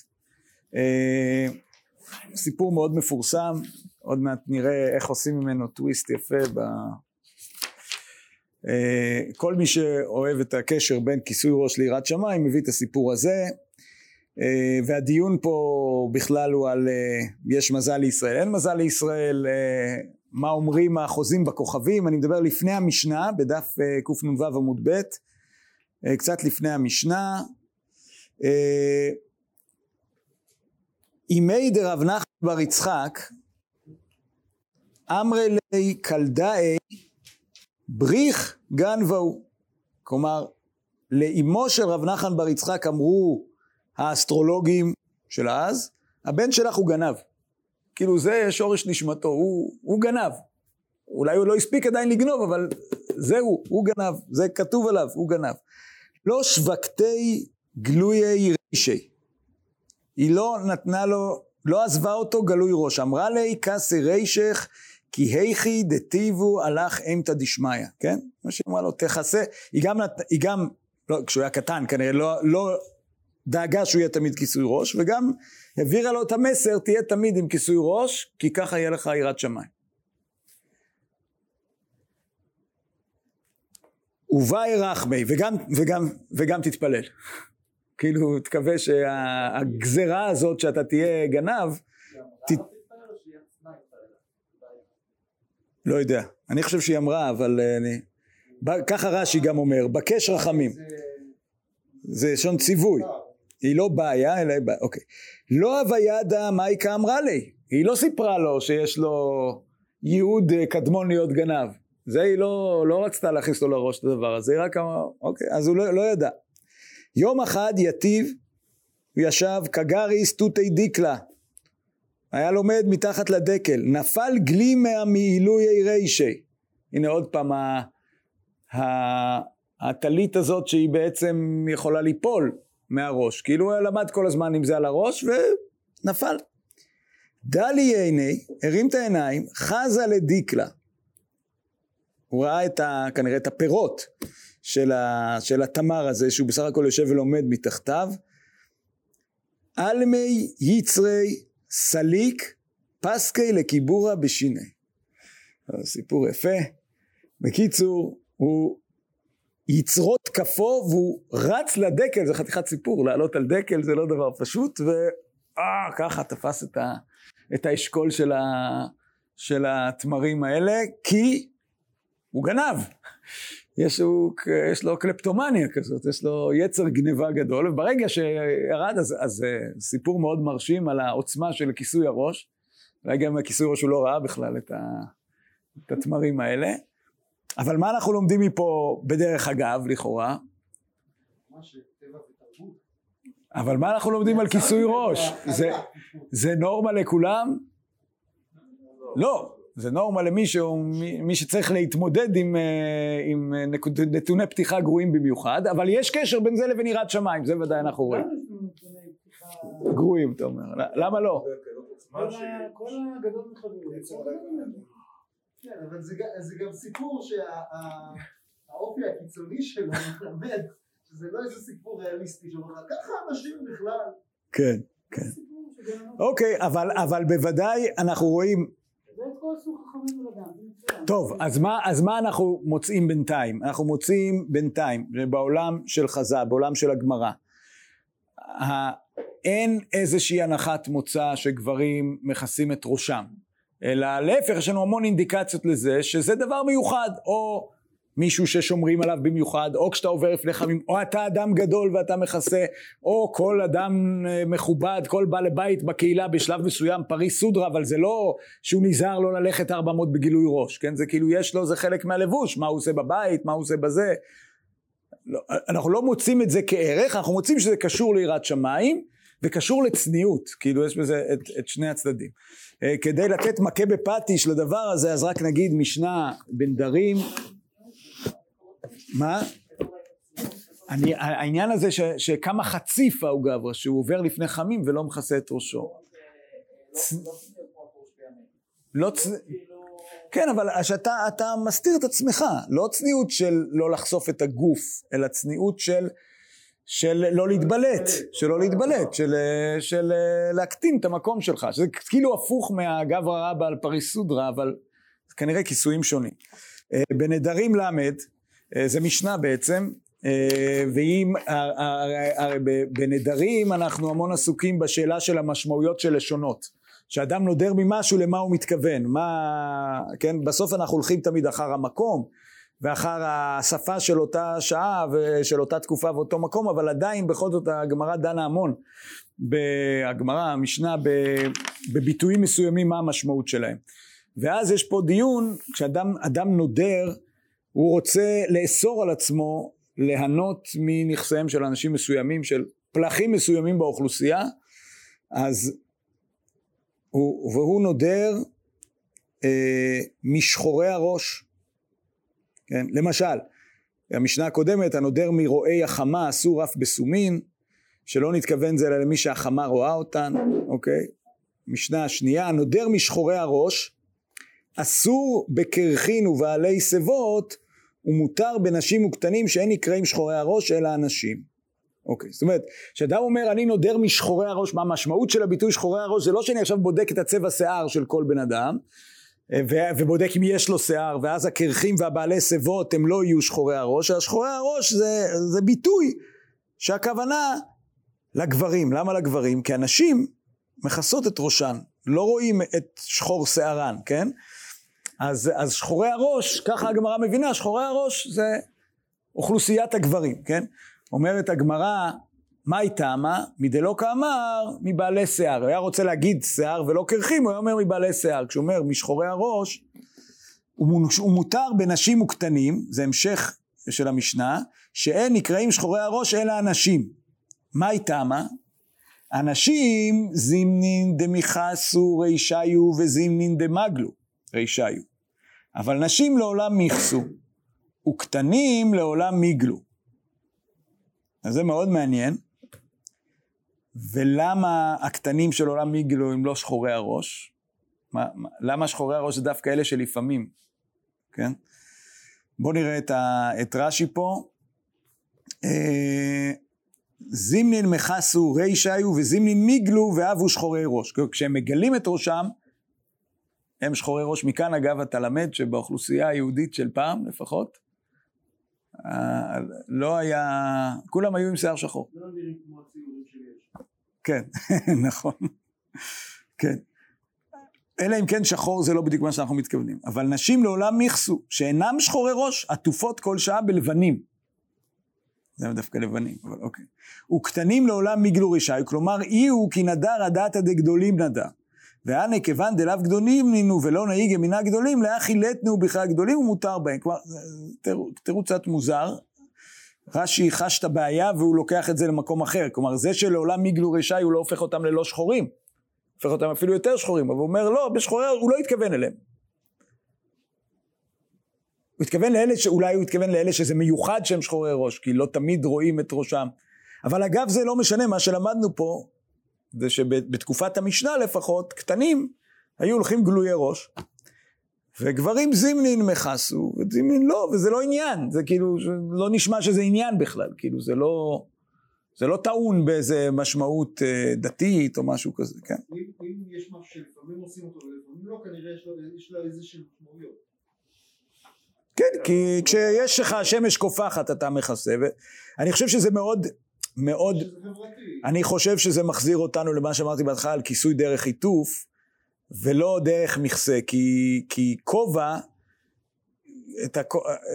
אה, סיפור מאוד מפורסם, עוד מעט נראה איך עושים ממנו טוויסט יפה ב... אה, כל מי שאוהב את הקשר בין כיסוי ראש ליראת שמיים מביא את הסיפור הזה. אה, והדיון פה בכלל הוא על אה, יש מזל לישראל אין מזל לישראל מה אומרים החוזים בכוכבים. אני מדבר לפני המשנה בדף קנ"ו עמוד ב' קצת לפני המשנה. אימי דרב נחמן בר יצחק אמרי לי קלדאי בריך גנבהו. כלומר, לאימו של רב נחמן בר יצחק אמרו האסטרולוגים של אז, הבן שלך הוא גנב. כאילו זה שורש נשמתו, הוא, הוא גנב. אולי הוא לא הספיק עדיין לגנוב, אבל זהו, הוא גנב, זה כתוב עליו, הוא גנב. לא שווקתי גלויי רישי. היא לא נתנה לו, לא עזבה אותו גלוי ראש. אמרה לי כסי רישך כי היכי דטיבו הלך אימתא דשמיא, כן? מה שהיא אמרה לו, תכסה, היא גם, היא גם, לא, כשהוא היה קטן כנראה, לא, לא דאגה שהוא יהיה תמיד כיסוי ראש, וגם העבירה לו את המסר, תהיה תמיד עם כיסוי ראש, כי ככה יהיה לך יראת שמיים. ובאי רחמי, וגם, וגם, וגם תתפלל. כאילו, תקווה שהגזרה הזאת שאתה תהיה גנב, ת- לא יודע. אני חושב שהיא אמרה, אבל אה, אני... ככה רש"י גם אומר, בקש רחמים. זה לשון ציווי. היא לא בעיה, אלא היא בעיה, אוקיי. לא הווידא מייקה אמרה לי. היא לא סיפרה לו שיש לו ייעוד אה, קדמון להיות גנב. זה היא לא, לא רצתה להכניס לו לראש את הדבר הזה, היא רק אמרה, אוקיי, אז הוא לא, לא ידע. יום אחד יתיב, ישב כגריס תותי דיקלה. היה לומד מתחת לדקל, נפל גלימה מעילויי רישי. הנה עוד פעם, הטלית הזאת שהיא בעצם יכולה ליפול מהראש. כאילו הוא למד כל הזמן עם זה על הראש ונפל. דלי עיני, הרים את העיניים, חזה לדיקלה. הוא ראה את ה, כנראה את הפירות של, ה, של התמר הזה, שהוא בסך הכל יושב ולומד מתחתיו. עלמי יצרי סליק פסקי לקיבורה בשיני. סיפור יפה. בקיצור, הוא יצרות כפו והוא רץ לדקל, זה חתיכת סיפור, לעלות על דקל זה לא דבר פשוט, ואה, ככה תפס את, ה, את האשכול של, ה, של התמרים האלה, כי הוא גנב. יש, הוא, יש לו קלפטומניה כזאת, יש לו יצר גניבה גדול, וברגע שירד, אז, אז אה, סיפור מאוד מרשים על העוצמה של כיסוי הראש, אולי גם הכיסוי ראש הוא לא ראה בכלל את, ה, את התמרים האלה. אבל מה אנחנו לומדים מפה בדרך אגב, לכאורה? אבל מה אנחנו לומדים על כיסוי ראש? זה, זה נורמה לכולם? לא, זה נורמה למי שהוא, מי, שצריך להתמודד עם, אה, עם אה, נקוד- נתוני פתיחה גרועים במיוחד, אבל יש קשר בין זה לבין יראת שמיים, זה ודאי אנחנו רואים. גרועים, אתה אומר. למה לא? כל ה- כל הגדול מחברים. כן, אבל זה גם- זה גם סיפור שהאופי הקיצוני שלו מלמד שזה לא איזה סיפור ריאליסטי שאומר לך ככה אנשים בכלל. כן, כן. אוקיי, אבל, אבל בוודאי אנחנו רואים זה את כל סוג חכמים ולאדם, זה מצוין. טוב, אז מה, אז מה אנחנו מוצאים בינתיים? אנחנו מוצאים בינתיים, בעולם של חז"ל, בעולם של הגמרא. אין איזושהי הנחת מוצא שגברים מכסים את ראשם, אלא להפך, יש לנו המון אינדיקציות לזה שזה דבר מיוחד, או מישהו ששומרים עליו במיוחד, או כשאתה עובר לפני חמים, או אתה אדם גדול ואתה מכסה, או כל אדם אה, מכובד, כל בעל בית בקהילה בשלב מסוים פריס סודרה, אבל זה לא שהוא נזהר לא ללכת 400 בגילוי ראש, כן? זה כאילו יש לו, זה חלק מהלבוש, מה הוא עושה בבית, מה הוא עושה בזה. לא, אנחנו לא מוצאים את זה כערך, אנחנו מוצאים שזה קשור ליראת שמיים וקשור לצניעות, כאילו יש בזה את, את שני הצדדים. אה, כדי לתת מכה בפטיש לדבר הזה, אז רק נגיד משנה בנדרים, מה? אני, העניין הזה ש, שכמה חציף העוגברה, שהוא עובר לפני חמים ולא מכסה את ראשו. לא צ... כן, אבל שאתה אתה מסתיר את עצמך, לא צניעות של לא לחשוף את הגוף, אלא צניעות של, של לא להתבלט, של לא להתבלט, של, של להקטין את המקום שלך, שזה כאילו הפוך מהגברא רבא על פריס סודרה, אבל כנראה כיסויים שונים. אה, בנדרים ל', זה משנה בעצם, אה, ואם, הרי בנדרים אנחנו המון עסוקים בשאלה של המשמעויות של לשונות. שאדם נודר ממשהו למה הוא מתכוון, מה, כן, בסוף אנחנו הולכים תמיד אחר המקום ואחר השפה של אותה שעה ושל אותה תקופה ואותו מקום, אבל עדיין בכל זאת הגמרא דנה המון, הגמרא, המשנה, בביטויים מסוימים מה המשמעות שלהם. ואז יש פה דיון, כשאדם אדם נודר, הוא רוצה לאסור על עצמו ליהנות מנכסיהם של אנשים מסוימים, של פלחים מסוימים באוכלוסייה, אז הוא, והוא נודר אה, משחורי הראש, כן? למשל, המשנה הקודמת, הנודר מרועי החמה אסור אף בסומין, שלא נתכוון זה אלא למי שהחמה רואה אותן, אוקיי? משנה השנייה, הנודר משחורי הראש, אסור בקרחין ובעלי שיבות, ומותר בנשים וקטנים שאין נקראים שחורי הראש אלא אנשים. אוקיי, זאת אומרת, כשאדם אומר אני נודר משחורי הראש, מה המשמעות של הביטוי שחורי הראש זה לא שאני עכשיו בודק את הצבע שיער של כל בן אדם, ו- ובודק אם יש לו שיער, ואז הקרחים והבעלי שיבות הם לא יהיו שחורי הראש, אלא שחורי הראש זה, זה ביטוי שהכוונה לגברים. למה לגברים? כי הנשים מכסות את ראשן, לא רואים את שחור שערן, כן? אז, אז שחורי הראש, ככה הגמרא מבינה, שחורי הראש זה אוכלוסיית הגברים, כן? אומרת הגמרא, מה היא טעמה? מדלא כאמר, מבעלי שיער. הוא היה רוצה להגיד שיער ולא קרחים, הוא היה אומר מבעלי שיער. כשהוא אומר משחורי הראש, הוא מותר בנשים וקטנים, זה המשך של המשנה, שאין נקראים שחורי הראש אלא אנשים. מה היא טעמה? אנשים זימנין דמיכסו רישיו וזימנין דמגלו רישיו. אבל נשים לעולם מיכסו, וקטנים לעולם מיגלו. אז זה מאוד מעניין. ולמה הקטנים של עולם מיגלו הם לא שחורי הראש? מה, מה, למה שחורי הראש זה דווקא אלה שלפעמים, כן? בואו נראה את, ה, את רש"י פה. אה, זימנין מכסו רישיו וזימנין מיגלו ואבו שחורי ראש. כשהם מגלים את ראשם, הם שחורי ראש. מכאן אגב אתה למד שבאוכלוסייה היהודית של פעם לפחות, אה, לא היה, כולם היו עם שיער שחור. לא נראים כמו הציורים שיש. כן, *laughs* נכון. כן. אלא אם כן שחור זה לא בדיוק מה שאנחנו מתכוונים. אבל נשים לעולם מיכסו, שאינם שחורי ראש, עטופות כל שעה בלבנים. זה דווקא לבנים, אבל אוקיי. וקטנים לעולם מיגלו רשעי, כלומר אי הוא כי נדר הדתא דגדולים נדע. והנה כיוון דלאו גדולים נינו ולא נהיג ימינה גדולים, לאחי לטנו בכלל גדולים ומותר בהם. כלומר, תראו קצת מוזר, רש"י חש את הבעיה והוא לוקח את זה למקום אחר. כלומר, זה שלעולם מיגלו רשעי הוא לא הופך אותם ללא שחורים. הופך אותם אפילו יותר שחורים, אבל הוא אומר לא, בשחורי, הוא לא התכוון אליהם. הוא התכוון לאלה, שאולי הוא התכוון לאלה שזה מיוחד שהם שחורי ראש, כי לא תמיד רואים את ראשם. אבל אגב זה לא משנה, מה שלמדנו פה, זה שבתקופת המשנה לפחות, קטנים היו הולכים גלויי ראש. וגברים זימנין מכסו, וזימנין לא, וזה לא עניין, זה כאילו, לא נשמע שזה עניין בכלל, כאילו זה לא, זה לא טעון באיזה משמעות אה, דתית או משהו כזה, כן. אם, אם יש משהו שלפעמים עושים אותו ולפעמים לא, כנראה יש לו, יש לו איזה שהן משמעויות. כן, כי כשיש לך שמש קופחת אתה מכסה, ואני חושב שזה מאוד, מאוד. אני חושב שזה מחזיר אותנו למה שאמרתי בהתחלה על כיסוי דרך עיטוף, ולא דרך מכסה, כי, כי כובע,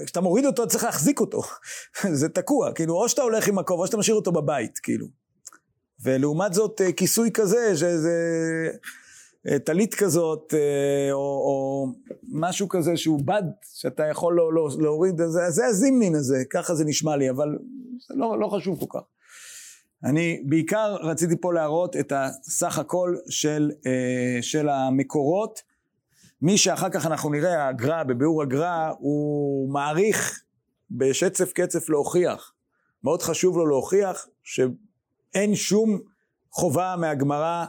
כשאתה מוריד אותו צריך להחזיק אותו, *laughs* זה תקוע, כאילו או שאתה הולך עם הכובע או שאתה משאיר אותו בבית, כאילו. ולעומת זאת אה, כיסוי כזה, שזה אה, טלית כזאת, אה, או, או משהו כזה שהוא בד, שאתה יכול לא, לא, להוריד, זה, זה הזימנין הזה, ככה זה נשמע לי, אבל זה לא, לא חשוב כל כך. אני בעיקר רציתי פה להראות את הסך הכל של, אה, של המקורות. מי שאחר כך אנחנו נראה, הגר"א, בביאור הגר"א, הוא מעריך בשצף קצף להוכיח. מאוד חשוב לו להוכיח שאין שום חובה מהגמרא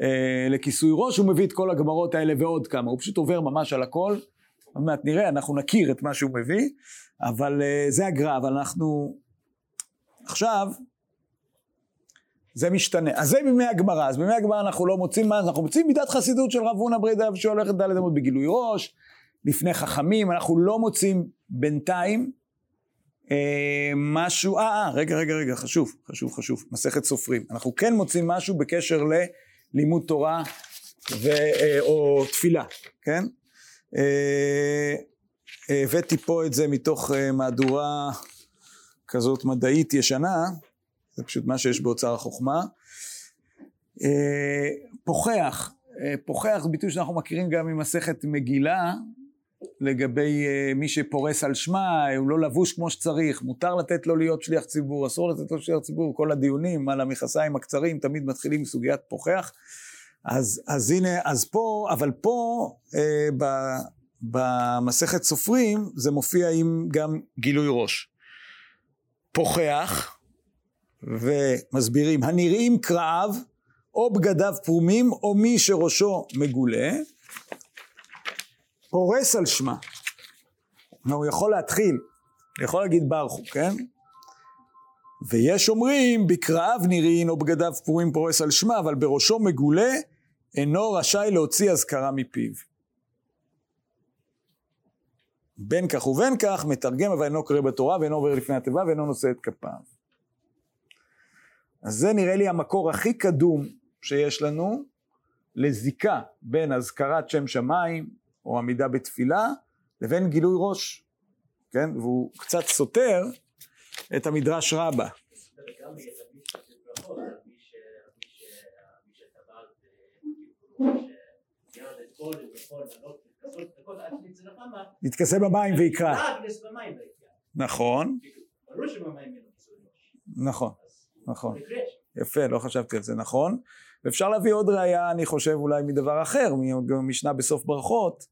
אה, לכיסוי ראש, הוא מביא את כל הגמרות האלה ועוד כמה, הוא פשוט עובר ממש על הכל. עוד מעט נראה, אנחנו נכיר את מה שהוא מביא, אבל אה, זה הגר"א, אבל אנחנו... עכשיו, זה משתנה. אז זה בימי הגמרא, אז בימי הגמרא אנחנו לא מוצאים מה, אנחנו מוצאים מידת חסידות של רב הונא ברי דב שהולכת דלת אמות בגילוי ראש, לפני חכמים, אנחנו לא מוצאים בינתיים אה, משהו, אה, אה, רגע, רגע, רגע, חשוב, חשוב, חשוב, מסכת סופרים. אנחנו כן מוצאים משהו בקשר ללימוד תורה ו, אה, או תפילה, כן? אה, הבאתי פה את זה מתוך אה, מהדורה כזאת מדעית ישנה, זה פשוט מה שיש באוצר החוכמה. אה, פוחח, אה, פוחח זה ביטוי שאנחנו מכירים גם ממסכת מגילה, לגבי אה, מי שפורס על שמה, הוא לא לבוש כמו שצריך, מותר לתת לו להיות שליח ציבור, אסור לתת לו שליח ציבור, כל הדיונים על המכסיים הקצרים תמיד מתחילים מסוגיית פוחח. אז, אז הנה, אז פה, אבל פה, אה, במסכת סופרים זה מופיע עם גם גילוי ראש. פוחח, ומסבירים, הנראים קרעיו, או בגדיו פרומים, או מי שראשו מגולה, פורס על שמה. הוא יכול להתחיל, הוא יכול להגיד ברכו, כן? ויש אומרים, בקרעיו נראים או בגדיו פרומים פורס על שמה, אבל בראשו מגולה, אינו רשאי להוציא אזכרה מפיו. בין כך ובין כך, מתרגם אבל אינו קורא בתורה ואינו עובר לפני התיבה ואינו נושא את כפיו. אז זה נראה לי המקור הכי קדום שיש לנו לזיקה בין אזכרת שם שמיים או עמידה בתפילה לבין גילוי ראש, כן? והוא קצת סותר את המדרש רבה. יתכסה במים ויקרא. נכון. נכון, נכון. יפה, לא חשבתי על זה, נכון. ואפשר להביא עוד ראייה, אני חושב, אולי מדבר אחר, ממשנה בסוף ברכות,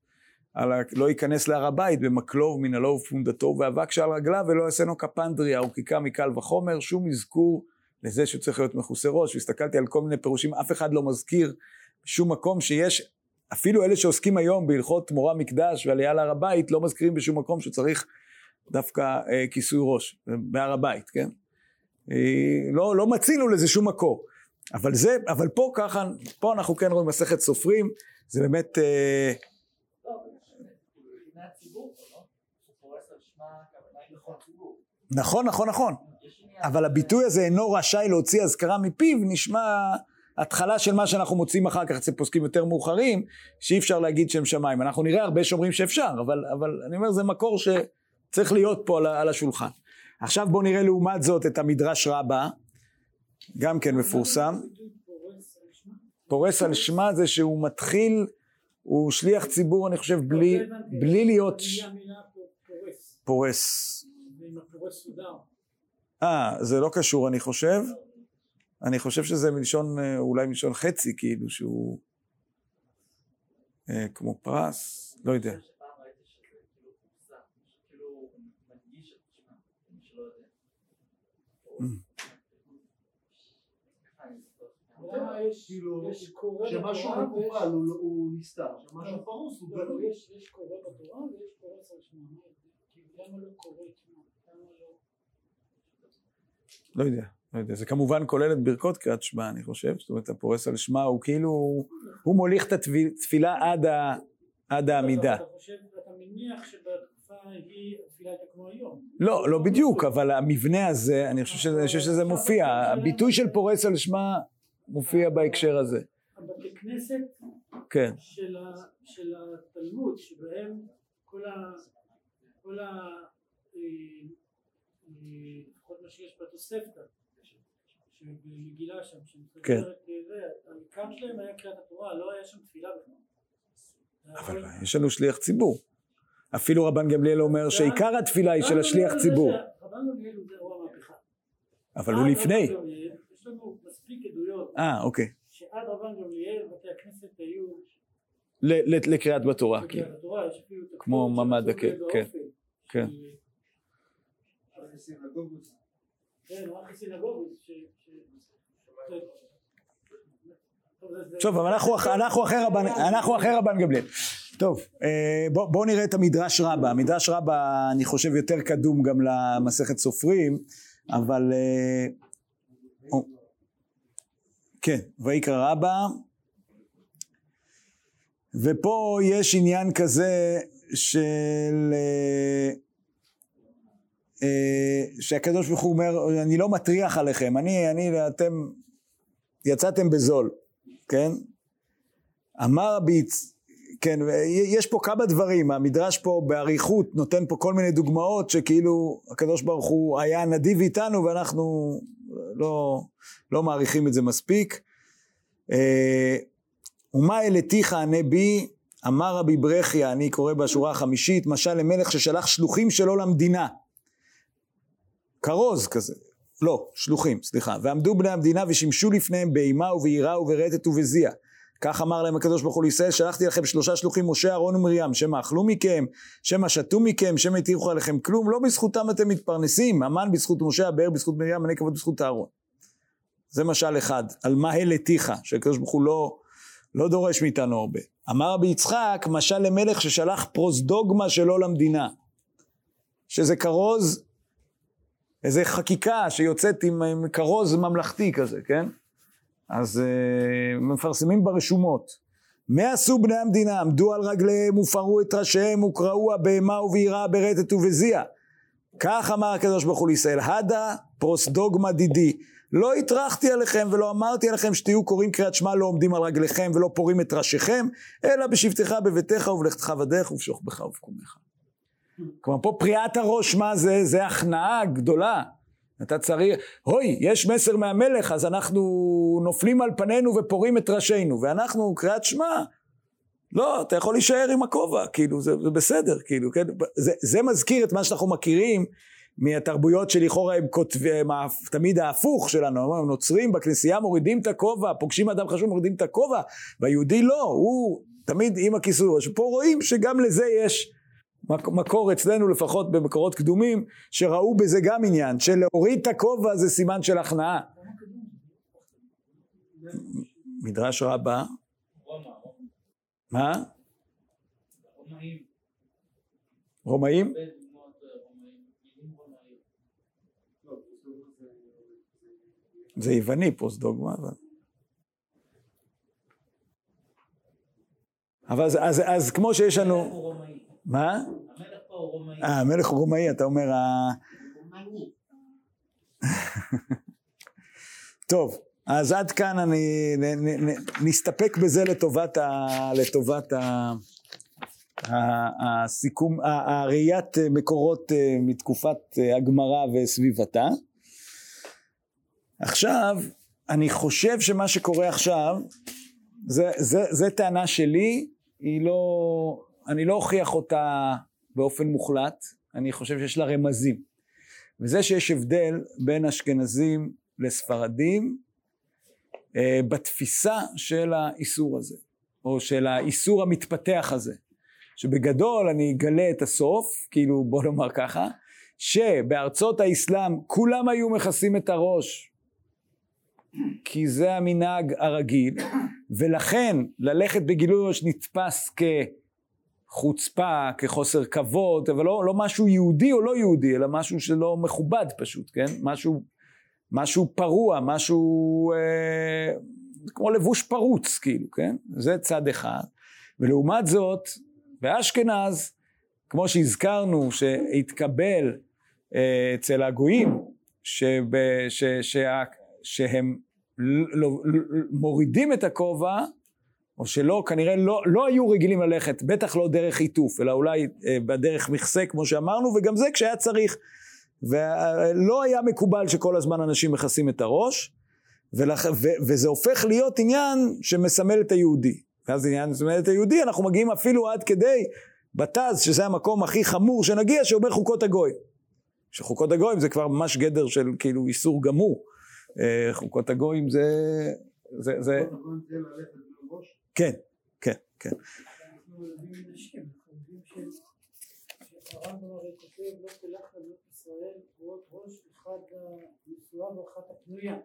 על ה... לא ייכנס להר הבית במקלוב מנהלו ופונדתו ואבק שעל רגליו ולא יעשינו כפנדריה וקיקה מקל וחומר, שום אזכור לזה שהוא צריך להיות מכוסה ראש. והסתכלתי על כל מיני פירושים, אף אחד לא מזכיר בשום מקום שיש, אפילו אלה שעוסקים היום בהלכות מורה מקדש ועלייה להר הבית, לא מזכירים בשום מקום שצריך דווקא אה, כיסוי ראש, בהר הבית, כן? אה, לא, לא מצינו לזה שום מקור. אבל זה, אבל פה ככה, פה אנחנו כן רואים מסכת סופרים, זה באמת, אה. נכון, נכון, נכון. אבל הביטוי הזה אינו רשאי להוציא אזכרה מפיו, נשמע התחלה של מה שאנחנו מוצאים אחר כך אצל פוסקים יותר מאוחרים, שאי אפשר להגיד שם שמיים. אנחנו נראה הרבה שאומרים שאפשר, אבל, אבל אני אומר, זה מקור שצריך להיות פה על, על השולחן. עכשיו בואו נראה לעומת זאת את המדרש רבה, גם כן מפורסם. פורס על שמה? זה שהוא מתחיל, הוא שליח ציבור, אני חושב, בלי, לא הבנתי. בלי להיות פה פורס. אה, זה לא קשור, אני חושב. אני חושב שזה מלשון, אה, אולי מלשון חצי, כאילו, שהוא אה, כמו פרס, לא יודע. אני חושב שפעם ראיתי שזה כאילו פורסם, שכאילו הוא מדגיש את שמה, מי שלא יודע. ככה אני זוכר. למה יש כאילו, יש קורא שמשהו בתורה מקופל ויש- הוא לא- הוא נסתר, שמשהו פרוס הוא גלוי. יש יש קורא בתורה ויש פורס על שמה. מה ההבדל? למה קורא את שמה? למה יודע, לא יודע. זה כמובן כולל את ברכות קריאת שמע, אני חושב. זאת אומרת, הפורס על שמע הוא כאילו, הוא מוליך את התפילה עד, ה, עד העמידה. אתה חושב, אתה מניח שבתקופה ההיא התפילה הייתה כמו היום. לא, לא בדיוק, אבל המבנה הזה, אני חושב שזה, מופיע. הביטוי של פורס על שמע מופיע בהקשר הזה. הבתי כנסת כן, של, ה, של התלמוד, שבהם כל ה... כל ה... אה, אה, לפחות מה שיש בתוספתא, שבמגילה שם, כן. אה, העיקר שלהם היה קריאת התורה, לא היה שם תפילה בכלל. אבל יש לנו שליח ציבור. אפילו רבן גמליאל אומר שעיקר התפילה היא של השליח ציבור. רבן גמליאל הוא זה הוא המהפכה. אבל הוא לפני. יש לנו מספיק עדויות אה, אוקיי. שעד רבן גמליאל בתי הכנסת היו ל- ל- לקריאת בתורה, כן. בקריאת התורה, יש אפילו את כמו ממ"ד, כן, כן, כן. כן, רק. ש- טוב, אבל אנחנו, אח- אנחנו, אחרי רבן, גמליאל. טוב, אה, בואו בוא נראה את המדרש רבה. המדרש רבה, אני חושב, יותר קדום גם למסכת סופרים, אבל... אה, או, כן, ויקרא רבה. ופה יש עניין כזה של... אה, שהקדוש ברוך הוא אומר, אני לא מטריח עליכם, אני, אני, אתם יצאתם בזול, כן? אמר רבי, כן, יש פה כמה דברים, המדרש פה באריכות נותן פה כל מיני דוגמאות שכאילו הקדוש ברוך הוא היה נדיב איתנו ואנחנו לא, לא מעריכים את זה מספיק. אה, ומה העלתיך ענה בי, אמר רבי ברכיה, אני קורא בשורה החמישית, משל למלך ששלח שלוחים שלו למדינה. כרוז כזה, לא, שלוחים, סליחה. ועמדו בני המדינה ושימשו לפניהם באימה וביראה וברטט ובזיע. כך אמר להם הקדוש ברוך הוא לישראל, שלחתי לכם שלושה שלוחים, משה, אהרון ומרים, שמא אכלו מכם, שמא שתו מכם, שמא הטיחו עליכם כלום, לא בזכותם אתם מתפרנסים, המן בזכות משה, הבאר בזכות מרים, מנה כבוד בזכות אהרון. זה משל אחד, על מה הלתיך, שהקדוש ברוך הוא לא, לא דורש מאיתנו הרבה. אמר רבי יצחק, משל למלך ששלח פרוזדוגמה שלו למדינה. שזה כרוז, איזה חקיקה שיוצאת עם, עם כרוז ממלכתי כזה, כן? אז uh, מפרסמים ברשומות. מה עשו בני המדינה? עמדו על רגליהם ופרעו את ראשיהם וקראו הבהמה וביראה ברטט ובזיע. כך אמר הקדוש ברוך הוא לישראל, הדה פרוסדוגמה דידי. לא הטרחתי עליכם ולא אמרתי עליכם שתהיו קוראים קריאת שמע לא עומדים על רגליכם ולא פורעים את ראשיכם, אלא בשבתך בביתך ובלכתך בדרך ובשוכבך ובקומך. כלומר פה פריעת הראש מה זה? זה הכנעה גדולה. אתה צריך, אוי, יש מסר מהמלך, אז אנחנו נופלים על פנינו ופורעים את ראשינו, ואנחנו, קריאת שמע, לא, אתה יכול להישאר עם הכובע, כאילו, זה, זה בסדר, כאילו, כן? זה, זה מזכיר את מה שאנחנו מכירים מהתרבויות שלכאורה הם כותבים, תמיד ההפוך שלנו, הם נוצרים בכנסייה מורידים את הכובע, פוגשים אדם חשוב מורידים את הכובע, והיהודי לא, הוא תמיד עם הכיסוי, שפה רואים שגם לזה יש מקור אצלנו לפחות במקורות קדומים שראו בזה גם עניין שלהוריד את הכובע זה סימן של הכנעה מדרש רבה מה? רומאים? זה יווני פוסט-דוגמה אבל אבל אז, אז, אז כמו שיש לנו מה? המלך פה הוא רומאי. אה, המלך הוא רומאי, אתה אומר ה... *laughs* טוב, אז עד כאן אני, נ, נ, נ, נסתפק בזה לטובת, ה, לטובת ה, הסיכום, הראיית מקורות אה, מתקופת אה, הגמרא וסביבתה. עכשיו, אני חושב שמה שקורה עכשיו, זה, זה, זה טענה שלי, היא לא, אני לא אוכיח אותה באופן מוחלט, אני חושב שיש לה רמזים. וזה שיש הבדל בין אשכנזים לספרדים אה, בתפיסה של האיסור הזה, או של האיסור המתפתח הזה. שבגדול אני אגלה את הסוף, כאילו בוא נאמר ככה, שבארצות האסלאם כולם היו מכסים את הראש כי זה המנהג הרגיל, ולכן ללכת בגילוי ראש נתפס כחוצפה, כחוסר כבוד, אבל לא, לא משהו יהודי או לא יהודי, אלא משהו שלא מכובד פשוט, כן? משהו, משהו פרוע, משהו אה, כמו לבוש פרוץ, כאילו, כן? זה צד אחד. ולעומת זאת, באשכנז, כמו שהזכרנו, שהתקבל אה, אצל הגויים, שב, ש, שה, שהם לא, לא, מורידים את הכובע, או שלא, כנראה לא, לא היו רגילים ללכת, בטח לא דרך עיטוף, אלא אולי אה, בדרך מכסה, כמו שאמרנו, וגם זה כשהיה צריך. ולא היה מקובל שכל הזמן אנשים מכסים את הראש, ולכ... ו... וזה הופך להיות עניין שמסמל את היהודי. ואז עניין שמסמל את היהודי, אנחנו מגיעים אפילו עד כדי בתז, שזה המקום הכי חמור שנגיע, שאומר חוקות הגוי. שחוקות הגויים זה כבר ממש גדר של כאילו איסור גמור. אה, חוקות הגויים זה... זה, זה... כן, כן, כן. אנחנו מלמדים נשים, אנחנו יודעים ש- שהרמב"ם הרי כותב לא תלך לבנות ישראל תבואות ראש אחד הנשואה ואחת הפנויה.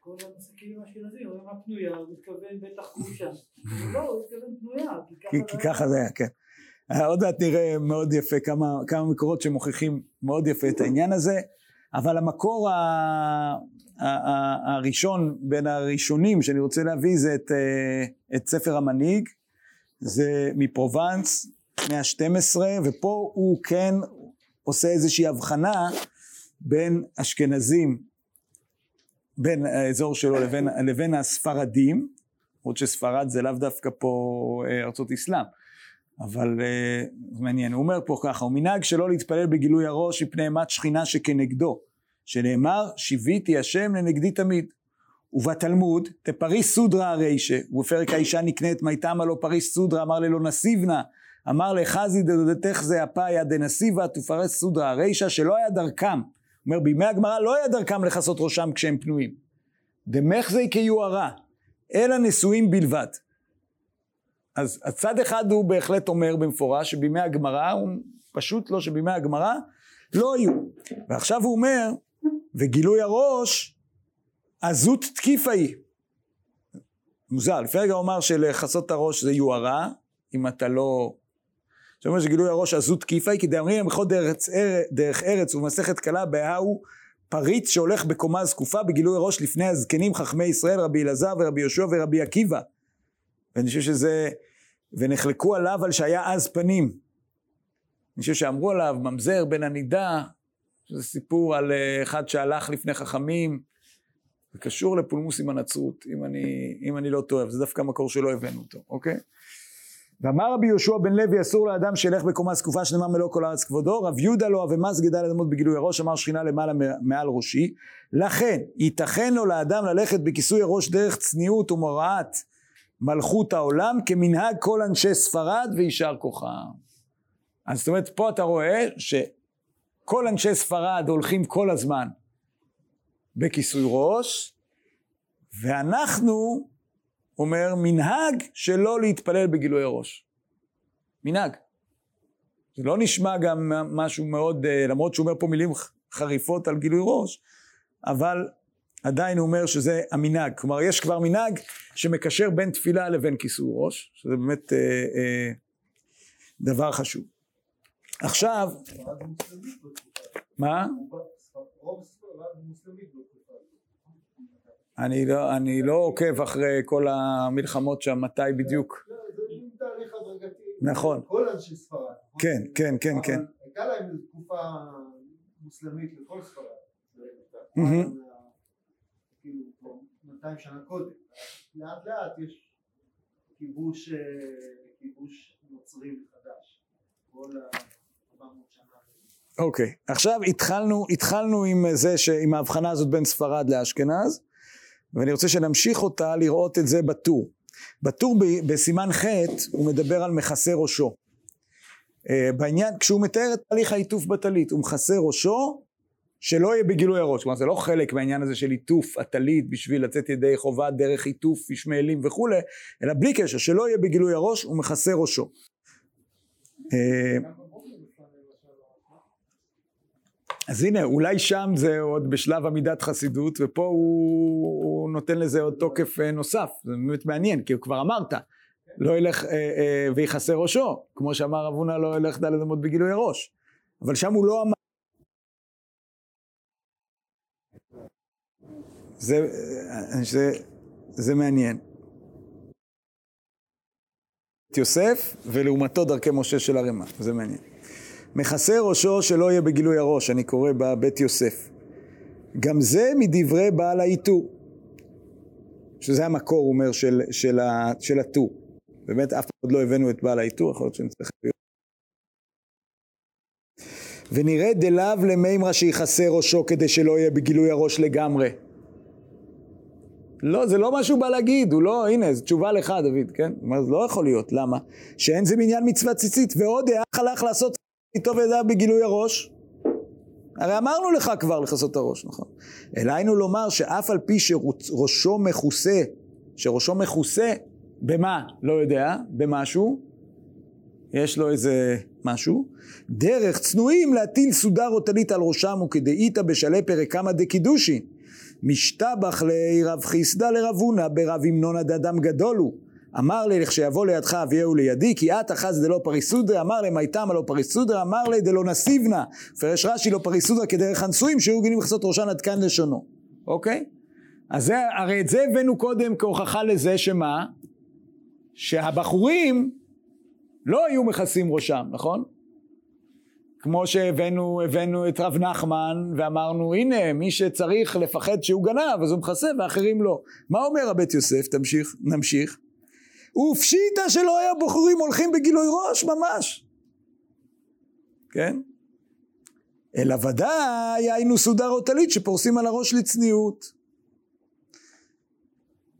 כל המסכים האשכנזים אומרים הפנויה, הוא מתכוון בטח גרושה. אבל לא, הוא מתכוון פנויה, כי, ככה זה היה, כן. אה, עוד מעט נראה מאוד יפה כמה, כמה מקורות שמוכיחים מאוד יפה את העניין הזה, אבל המקור ה, הראשון בין הראשונים שאני רוצה להביא זה את, אה, את ספר המנהיג, זה מפרובנס, מאה ה-12, ופה הוא כן עושה איזושהי הבחנה בין אשכנזים, בין האזור שלו לבין, לבין הספרדים, למרות שספרד זה לאו דווקא פה אה, ארצות אסלאם, אבל זה מעניין, הוא אומר פה ככה, הוא מנהג שלא להתפלל בגילוי הראש מפני אימת שכינה שכנגדו, שנאמר שיוויתי השם לנגדי תמיד. ובתלמוד תפריס סודרא הרישה, ובפרק האישה נקנית מיתמה לא פריס סודרא אמר ללא נסיבנה, אמר לחזי דדודתך זה אפיה דנסיבה תופרס סודרא הרישה שלא היה דרכם, אומר בימי הגמרא לא היה דרכם לכסות ראשם כשהם פנויים. דמך זה כיוהרה, אלא נשואים בלבד. אז הצד אחד הוא בהחלט אומר במפורש שבימי הגמרא, הוא פשוט לא שבימי הגמרא לא יהיו. ועכשיו הוא אומר, וגילוי הראש, עזות תקיפה היא. מוזר, לפני רגע הוא אמר שלכסות את הראש זה יוהרה, אם אתה לא... זאת אומרת שגילוי הראש עזות תקיפה היא, כי דאמרים בכל דרך, דרך ארץ ובמסכת קלה בהאו פריץ שהולך בקומה זקופה בגילוי ראש לפני הזקנים חכמי ישראל, רבי אלעזר ורבי יהושע ורבי עקיבא. ואני חושב שזה, ונחלקו עליו על שהיה אז פנים. אני חושב שאמרו עליו, ממזר בן הנידה, שזה סיפור על אה, אחד שהלך לפני חכמים, זה קשור לפולמוס עם הנצרות, אם אני, אם אני לא טועה, זה דווקא מקור שלא הבאנו אותו, אוקיי? ואמר רבי יהושע בן לוי אסור לאדם שילך בקומה זקופה שנאמר מלוא כל הארץ כבודו רב יהודה לא אבמס גדל לדמות בגילוי הראש אמר שכינה למעלה מעל ראשי לכן ייתכן לו לאדם ללכת בכיסוי הראש דרך צניעות ומוראת מלכות העולם כמנהג כל אנשי ספרד ויישר כוחם אז זאת אומרת פה אתה רואה שכל אנשי ספרד הולכים כל הזמן בכיסוי ראש ואנחנו אומר מנהג שלא להתפלל בגילוי הראש. מנהג. זה לא נשמע גם משהו מאוד, אה, למרות שהוא אומר פה מילים חריפות על גילוי ראש, אבל עדיין הוא אומר שזה המנהג. כלומר, יש כבר מנהג שמקשר בין תפילה לבין כיסוי ראש, שזה באמת אה, אה, דבר חשוב. עכשיו, מה? אני לא, אני לא עוקב אחרי כל המלחמות שם, מתי בדיוק. נכון. כל אנשי ספרד. כן, כן, כן, כן. הייתה להם תקופה מוסלמית לכל ספרד. כאילו 200 שנה קודם. לאט לאט יש כיבוש, כיבוש נוצרי מחדש. כל ה-400 שנה. אוקיי, okay. עכשיו התחלנו, התחלנו עם זה, עם ההבחנה הזאת בין ספרד לאשכנז. ואני רוצה שנמשיך אותה לראות את זה בטור. בטור בסימן ח' הוא מדבר על מכסה ראשו. אה, בעניין, כשהוא מתאר את תהליך העיטוף בטלית, הוא מכסה ראשו שלא יהיה בגילוי הראש. כלומר, זה לא חלק מהעניין הזה של עיטוף הטלית בשביל לצאת ידי חובה דרך עיטוף ישמעאלים וכולי, אלא בלי קשר, שלא יהיה בגילוי הראש, הוא מכסה ראשו. אה, אז הנה, אולי שם זה עוד בשלב עמידת חסידות, ופה הוא, הוא נותן לזה עוד תוקף אה, נוסף. זה באמת מעניין, כי הוא כבר אמרת, לא ילך אה, אה, ויכסה ראשו, כמו שאמר רב הונא לא ילך דלת אמות בגילוי הראש. אבל שם הוא לא אמר... זה, אה, זה, זה מעניין. את יוסף, ולעומתו דרכי משה של הרמ"א, זה מעניין. מכסה ראשו שלא יהיה בגילוי הראש, אני קורא בבית יוסף. גם זה מדברי בעל העיטור, שזה המקור, הוא אומר, של, של, של הטור. באמת אף פעם עוד לא הבאנו את בעל העיטור, יכול להיות שנצטרך... ונראה דלאו למימרא שיכסה ראשו כדי שלא יהיה בגילוי הראש לגמרי. לא, זה לא מה שהוא בא להגיד, הוא לא, הנה, זו תשובה לך, דוד, כן? הוא אומר, לא יכול להיות, למה? שאין זה מניין מצווה ציצית, ועוד איך הלך לעשות טוב ידע בגילוי הראש? הרי אמרנו לך כבר לכסות את הראש, נכון? אלא היינו לומר שאף על פי שראשו מכוסה, שראשו מכוסה, במה? לא יודע, במשהו, יש לו איזה משהו, דרך צנועים להטיל סודר או טלית על ראשם וכדאיתא בשלהי פרקמא דקידושין. משתבח לרב חיסדא לרב הונא ברב המנון דדם גדול הוא. אמר לי לכשיבוא לידך אביהו לידי כי את אחז דלא פריסודרא אמר להם הייתם הלא פריסודרא אמר לי דלא נסיבנה פרש רש"י לא פריסודרא כדרך הנשואים שהיו גינים לכסות ראשן עד כאן לשונו אוקיי? אז זה, הרי את זה הבאנו קודם כהוכחה לזה שמה? שהבחורים לא היו מכסים ראשם נכון? כמו שהבאנו הבאנו את רב נחמן ואמרנו הנה מי שצריך לפחד שהוא גנב אז הוא מכסה ואחרים לא מה אומר הבית יוסף תמשיך נמשיך ופשיטה שלא היה בחורים הולכים בגילוי ראש ממש. כן? אלא ודאי היינו סודר או טלית שפורסים על הראש לצניעות.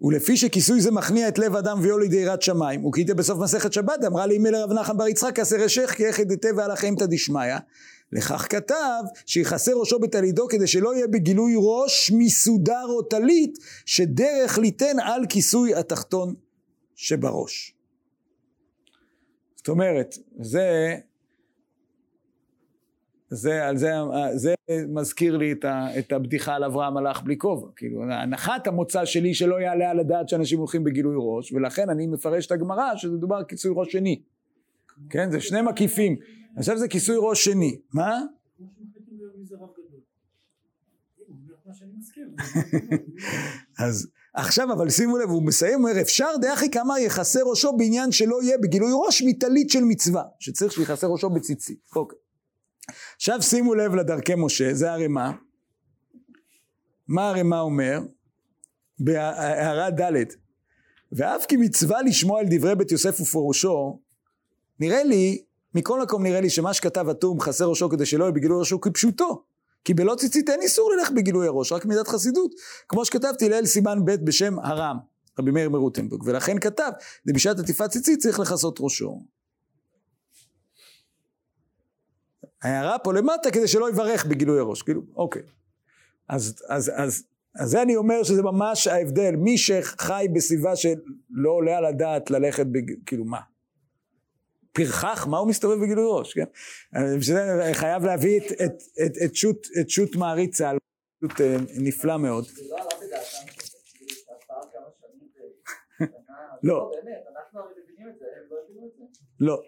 ולפי שכיסוי זה מכניע את לב אדם ויו לידי יראת שמיים. וכיתה בסוף מסכת שבת אמרה לי מילר רב נחם בר יצחק עשר אשך כי איך ידתה ועל החיים תא דשמיא לכך כתב שיכסה ראשו בטליתו כדי שלא יהיה בגילוי ראש מסודר או טלית שדרך ליתן על כיסוי התחתון שבראש. זאת אומרת, זה, זה, על זה, זה מזכיר לי את, ה, את הבדיחה על אברהם הלך בלי כובע. כאילו, הנחת המוצא שלי שלא יעלה על הדעת שאנשים הולכים בגילוי ראש, ולכן אני מפרש את הגמרא שזה מדובר על כיסוי ראש שני. כן, זה שני מקיפים. עכשיו זה כיסוי ראש שני. מה? *laughs* אז עכשיו אבל שימו לב הוא מסיים אומר אפשר דאחי כאמר יכסה ראשו בעניין שלא יהיה בגילוי ראש מטלית של מצווה שצריך שיכסה ראשו בציצית. אוקיי. עכשיו שימו לב לדרכי משה זה הרי מה מה הרי מה אומר? בהערה ד' ואף כי מצווה לשמוע על דברי בית יוסף ופירושו נראה לי מכל מקום נראה לי שמה שכתב הטור מכסה ראשו כדי שלא יהיה בגילוי ראשו כפשוטו כי בלא ציצית אין איסור ללכת בגילוי הראש, רק מידת חסידות. כמו שכתבתי לאל סימן ב' בשם הרם, רבי מאיר מרוטנבורג, ולכן כתב, בשעת עטיפת ציצית צריך לכסות ראשו. ההערה פה למטה כדי שלא יברך בגילוי הראש, כאילו, אוקיי. אז, אז, אז, אז זה אני אומר שזה ממש ההבדל, מי שחי בסביבה שלא עולה על הדעת ללכת, בג... כאילו מה? פרחח, מה הוא מסתובב בגילוי ראש, כן? בשביל זה חייב להביא את, את, את, את, שוט, את שוט מעריצה, שוט אה, נפלא מאוד. לא. *laughs* לא.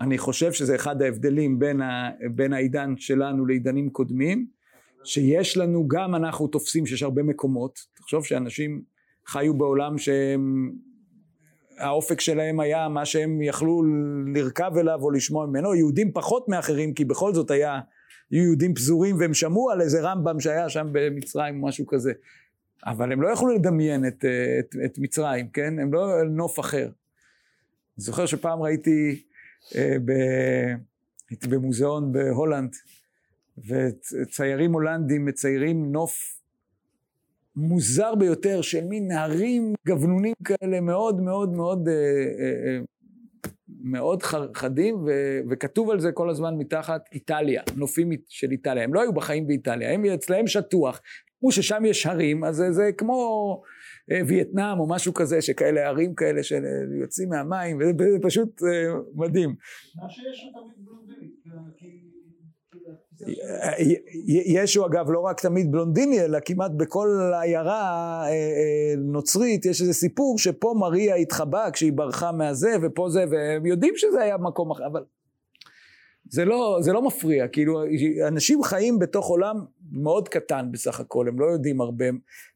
אני חושב שזה אחד ההבדלים בין, ה, בין העידן שלנו לעידנים קודמים, שיש לנו, גם אנחנו תופסים שיש הרבה מקומות, תחשוב שאנשים חיו בעולם שהם האופק שלהם היה מה שהם יכלו לרכב אליו או לשמוע ממנו, יהודים פחות מאחרים כי בכל זאת היה, היו יהודים פזורים והם שמעו על איזה רמב"ם שהיה שם במצרים או משהו כזה, אבל הם לא יכלו לדמיין את, את, את מצרים, כן? הם לא נוף אחר. אני זוכר שפעם ראיתי, אה, ב, במוזיאון בהולנד, וציירים הולנדים מציירים נוף מוזר ביותר של מין נהרים גבנונים כאלה מאוד מאוד מאוד אה, אה, מאוד חדים ו, וכתוב על זה כל הזמן מתחת איטליה, נופים של איטליה, הם לא היו בחיים באיטליה, הם אצלהם שטוח, כמו ששם יש הרים, אז זה, זה כמו אה, וייטנאם או משהו כזה, שכאלה הרים כאלה שיוצאים מהמים, וזה פשוט מדהים. מה שיש שם תמיד בלונדיני, כי... ישו אגב לא רק תמיד בלונדיני אלא כמעט בכל עיירה נוצרית יש איזה סיפור שפה מריה התחבאה כשהיא ברחה מהזה ופה זה והם יודעים שזה היה מקום אחר אבל זה לא, זה לא מפריע. כאילו אנשים חיים בתוך עולם מאוד קטן בסך הכל הם לא יודעים הרבה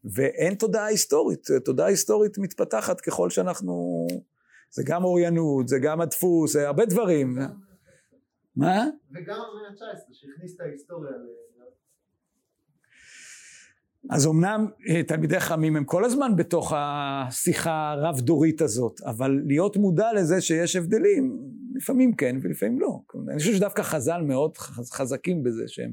ואין תודעה היסטורית. תודעה היסטורית מתפתחת ככל שאנחנו זה גם אוריינות זה גם הדפוס זה הרבה דברים מה? וגם המאה ה-19 שהכניס את ההיסטוריה. אז אמנם אה, תלמידי חכמים הם כל הזמן בתוך השיחה הרב דורית הזאת, אבל להיות מודע לזה שיש הבדלים, לפעמים כן ולפעמים לא. אני חושב שדווקא חז"ל מאוד חזקים בזה שהם,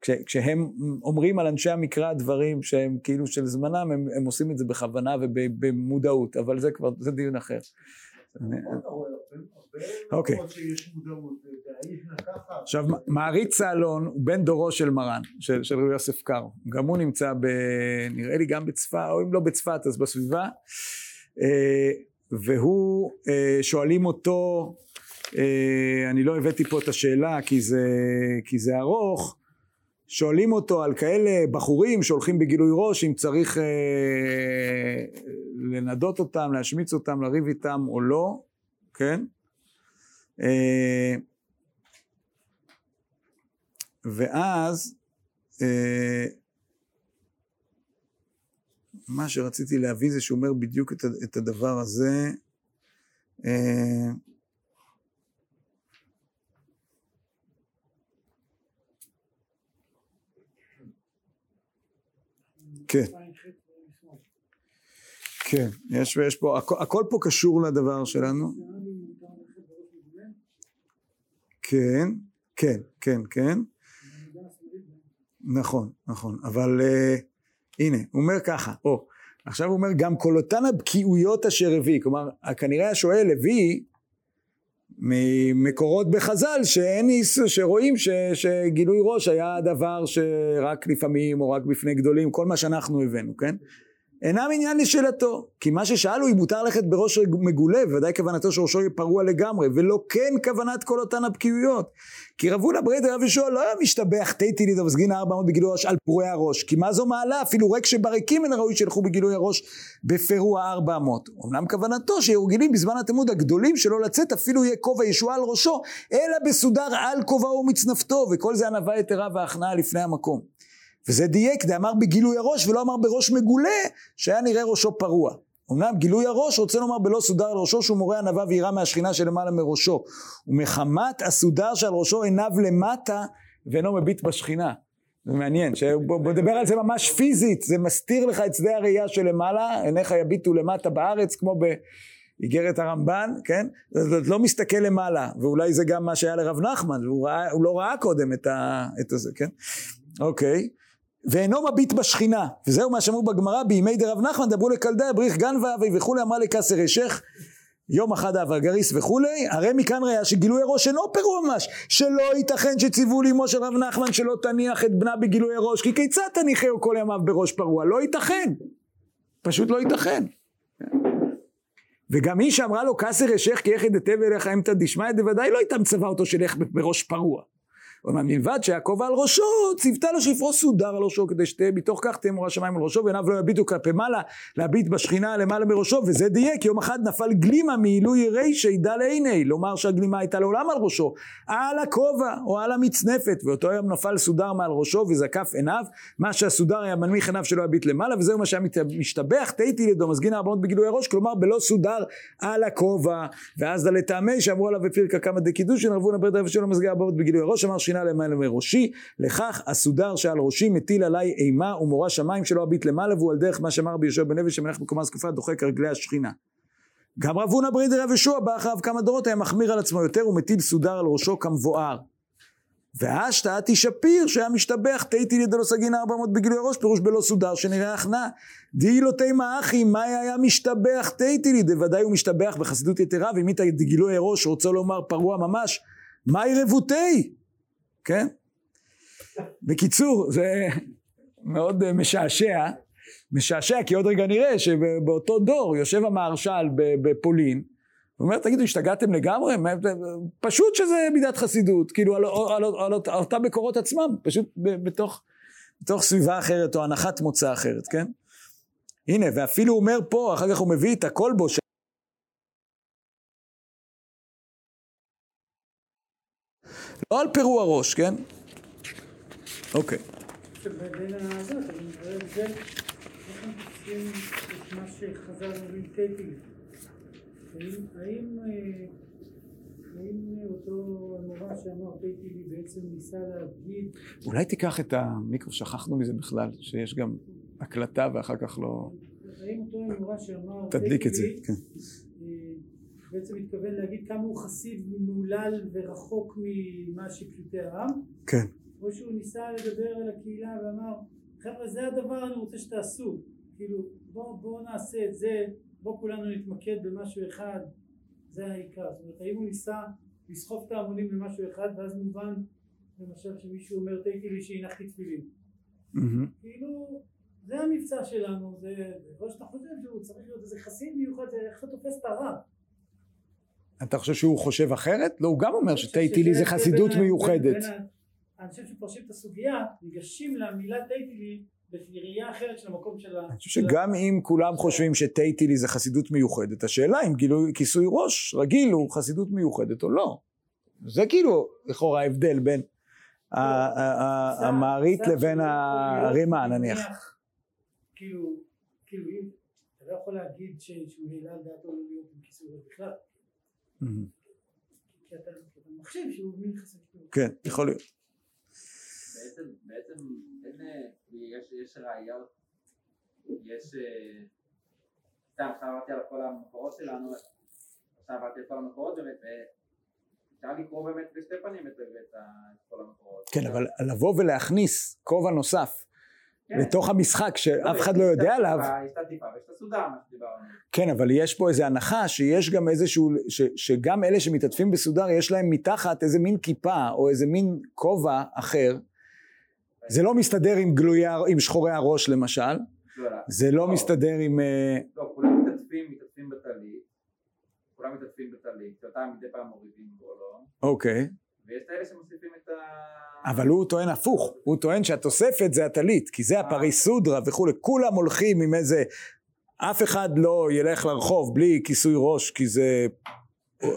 כש, כשהם אומרים על אנשי המקרא דברים שהם כאילו של זמנם, הם, הם עושים את זה בכוונה ובמודעות, אבל זה כבר, זה דיון אחר. אוקיי. עכשיו מעריץ צהלון הוא בן דורו של מרן, של, של רבי יוסף קארו. גם הוא נמצא ב... נראה לי גם בצפת, או אם לא בצפת אז בסביבה. אה, והוא, אה, שואלים אותו, אה, אני לא הבאתי פה את השאלה כי זה, כי זה ארוך, שואלים אותו על כאלה בחורים שהולכים בגילוי ראש אם צריך אה, לנדות אותם, להשמיץ אותם, לריב איתם או לא, כן? אה, ואז אה, מה שרציתי להביא זה שהוא אומר בדיוק את, הדבר הזה אה, כן. כן, יש ויש פה, הכל פה קשור לדבר שלנו. כן, כן, כן, כן. נכון, נכון, אבל uh, הנה, הוא אומר ככה, או, עכשיו הוא אומר גם כל אותן הבקיעויות אשר הביא, כלומר, כנראה השואל הביא ממקורות בחז"ל שאין איס, שרואים ש, שגילוי ראש היה דבר שרק לפעמים או רק בפני גדולים, כל מה שאנחנו הבאנו, כן? אינם עניין לשאלתו, כי מה ששאל הוא אם מותר ללכת בראש מגולה, ודאי כוונתו שראשו יהיה פרוע לגמרי, ולא כן כוונת כל אותן הבקיעויות. כי רב הונא ברייתא רב יהושע לא היה משתבח תיתי לידו וסגין ארבע מאות בגילוי ראש על פרועי הראש, כי מה זו מעלה אפילו ריק שבריקים מן הראוי שילכו בגילוי הראש בפרוע ארבע מאות. אמנם כוונתו שיהיו רגילים בזמן התלמוד הגדולים שלא לצאת אפילו יהיה כובע ישועה על ראשו, אלא בסודר על כובעו ומצנפתו, וכל זה ענווה יתרה והכנעה לפני המקום. וזה דייק, דאמר בגילוי הראש ולא אמר בראש מגולה, שהיה נראה ראשו פרוע. אמנם גילוי הראש רוצה לומר בלא סודר על ראשו שהוא מורה ענווה ויראה מהשכינה שלמעלה מראשו. ומחמת הסודר שעל ראשו עיניו למטה ואינו מביט בשכינה. זה מעניין, בוא נדבר על זה ממש פיזית, זה מסתיר לך את שדה הראייה שלמעלה, עיניך יביטו למטה בארץ כמו באיגרת הרמב"ן, כן? זה לא מסתכל למעלה, ואולי זה גם מה שהיה לרב נחמן, הוא, ראה, הוא לא ראה קודם את, ה, את זה, כן? אוקיי. ואינו מביט בשכינה, וזהו מה שאמרו בגמרא בימי דרב נחמן דברו לקלדאי בריך גן ואבי וכולי אמרה לקסר אשך יום אחד אב גריס וכולי, הרי מכאן ראיה שגילוי הראש אינו פירוע ממש, שלא ייתכן שציוו לאמו של רב נחמן שלא תניח את בנה בגילוי הראש, כי כיצד תניחהו כל ימיו בראש פרוע? לא ייתכן, פשוט לא ייתכן. וגם מי שאמרה לו כסר אשך כי יחד היטב אליך אמתא דשמיא, דוודאי לא הייתה מצווה אותו שילך בראש פרוע. אומנם מלבד שהכובע על ראשו, ציוותה לו שיפרוס סודר על ראשו, כדי שתהיה מתוך כך תהיה מורה שמיים על ראשו, ועיניו לא יביטו כלפי מעלה, להביט בשכינה למעלה מראשו, וזה דייק, יום אחד נפל גלימה מעילוי רישי דל עיני, לומר שהגלימה הייתה לעולם על ראשו, על הכובע או על המצנפת, ואותו יום נפל סודר מעל ראשו וזקף עיניו, מה שהסודר היה מנמיך עיניו שלא יביט למעלה, וזהו מה שהיה משתבח, תהיתי לידו, מזגין ארבעות בגילוי הראש, כלומר בלא סודר על הכובע, ואז לטעמי שאמרו עליו בפרקה כמה דקידושין, שינה למעלה מראשי, לכך הסודר שעל ראשי מטיל עליי אימה ומורא שמיים שלא אביט למעלה, והוא על דרך מה שאמר רבי יהושע בן לוי שמלך בקומה זקופה דוחק רגלי השכינה. גם רב הונא ברידי רב יהושע בא אחריו כמה דורות היה מחמיר על עצמו יותר ומטיל סודר על ראשו כמבואר. והשתא עתי שפיר שהיה משתבח תהיתי לידו סגין ארבע מאות בגילוי הראש פירוש בלא סודר שנראה הכנעה דהי לא תימא אחי מה היה משתבח תהיתי לי דוודאי הוא משתבח בחסידות יתרה ואם איתה גילוי הראש רוצה לומר פרוע ממש מהי רבותי כן? בקיצור, זה מאוד משעשע, משעשע כי עוד רגע נראה שבאותו דור יושב המהרש"ל בפולין, הוא אומר, תגידו, השתגעתם לגמרי? פשוט שזה מידת חסידות, כאילו על, על, על, על, על אותם מקורות עצמם, פשוט בתוך, בתוך סביבה אחרת או הנחת מוצא אחרת, כן? הנה, ואפילו הוא אומר פה, אחר כך הוא מביא את הכלבו, לא על פירוע ראש, כן? אוקיי. בין הזאת, אני מדבר על זה, איך הם תופסים את מה שחז"ל אומרים טייטים? האם האם אותו המורה שאמר טייטילי בעצם ניסה להגיד... אולי תיקח את המיקרו, שכחנו מזה בכלל, שיש גם הקלטה ואחר כך לא... תדליק את זה, כן. בעצם מתכוון להגיד כמה הוא חסיד מהולל ורחוק ממה שפשוטי העם? כן. או שהוא ניסה לדבר אל הקהילה ואמר, חבר'ה זה הדבר אני רוצה שתעשו, כאילו בואו בוא נעשה את זה, בואו כולנו נתמקד במשהו אחד, זה העיקר. זאת אומרת, האם הוא ניסה לסחוב את ההמונים למשהו אחד ואז מובן למשל שמישהו אומר תהייתי לי שהנחתי תפילין. כאילו זה המבצע שלנו, זה, או שאתה חושב שהוא צריך להיות איזה חסיד מיוחד, זה איך אתה תופס את הרב. אתה חושב שהוא חושב אחרת? לא, הוא גם אומר שטייטילי זה חסידות מיוחדת. אני חושב שפרשים את הסוגיה, ניגשים למילה טייטילי בראייה אחרת של המקום של ה... אני חושב שגם אם כולם חושבים שטייטילי זה חסידות מיוחדת, השאלה אם כיסוי ראש רגיל הוא חסידות מיוחדת או לא. זה כאילו לכאורה ההבדל בין לא, המערית לבין הרימה נניח. כאילו, כאילו אתה לא יכול להגיד שהוא העלה על דעתו לא להיות עם כיסוי ראש בכלל. כי אתה מחשיב שהוא מין חסד כן, יכול להיות. בעצם, בעצם אין, יש, יש ראיות, יש, סתם עכשיו עברתי על כל המקורות שלנו, עכשיו עברתי על כל המקורות באמת, אפשר לקרוא באמת בשתי פנים את כל המקורות. כן, אבל לבוא ולהכניס כובע נוסף כן. לתוך המשחק שאף אחד לא יודע עליו. יש את הטיפה ויש את הסודר, מה שדיברנו. כן, אבל יש פה איזו הנחה שיש גם איזשהו, ש, שגם אלה שמתעטפים בסודר, יש להם מתחת איזה מין כיפה או איזה מין כובע אחר. זה לא מסתדר עם גלויי, עם שחורי הראש למשל, לא, לא. זה לא מסתדר עם... אה, לא, כולם מתעטפים, מתעטפים בטלית, כולם מתעטפים בטלית, שאותם מדי פעם מורידים בו, לא? אוקיי. ויש את האלה שמוסיפים את ה... אבל הוא טוען הפוך, הוא טוען שהתוספת זה הטלית, כי זה הפריסודרה וכולי, כולם הולכים עם איזה, אף אחד לא ילך לרחוב בלי כיסוי ראש, כי זה,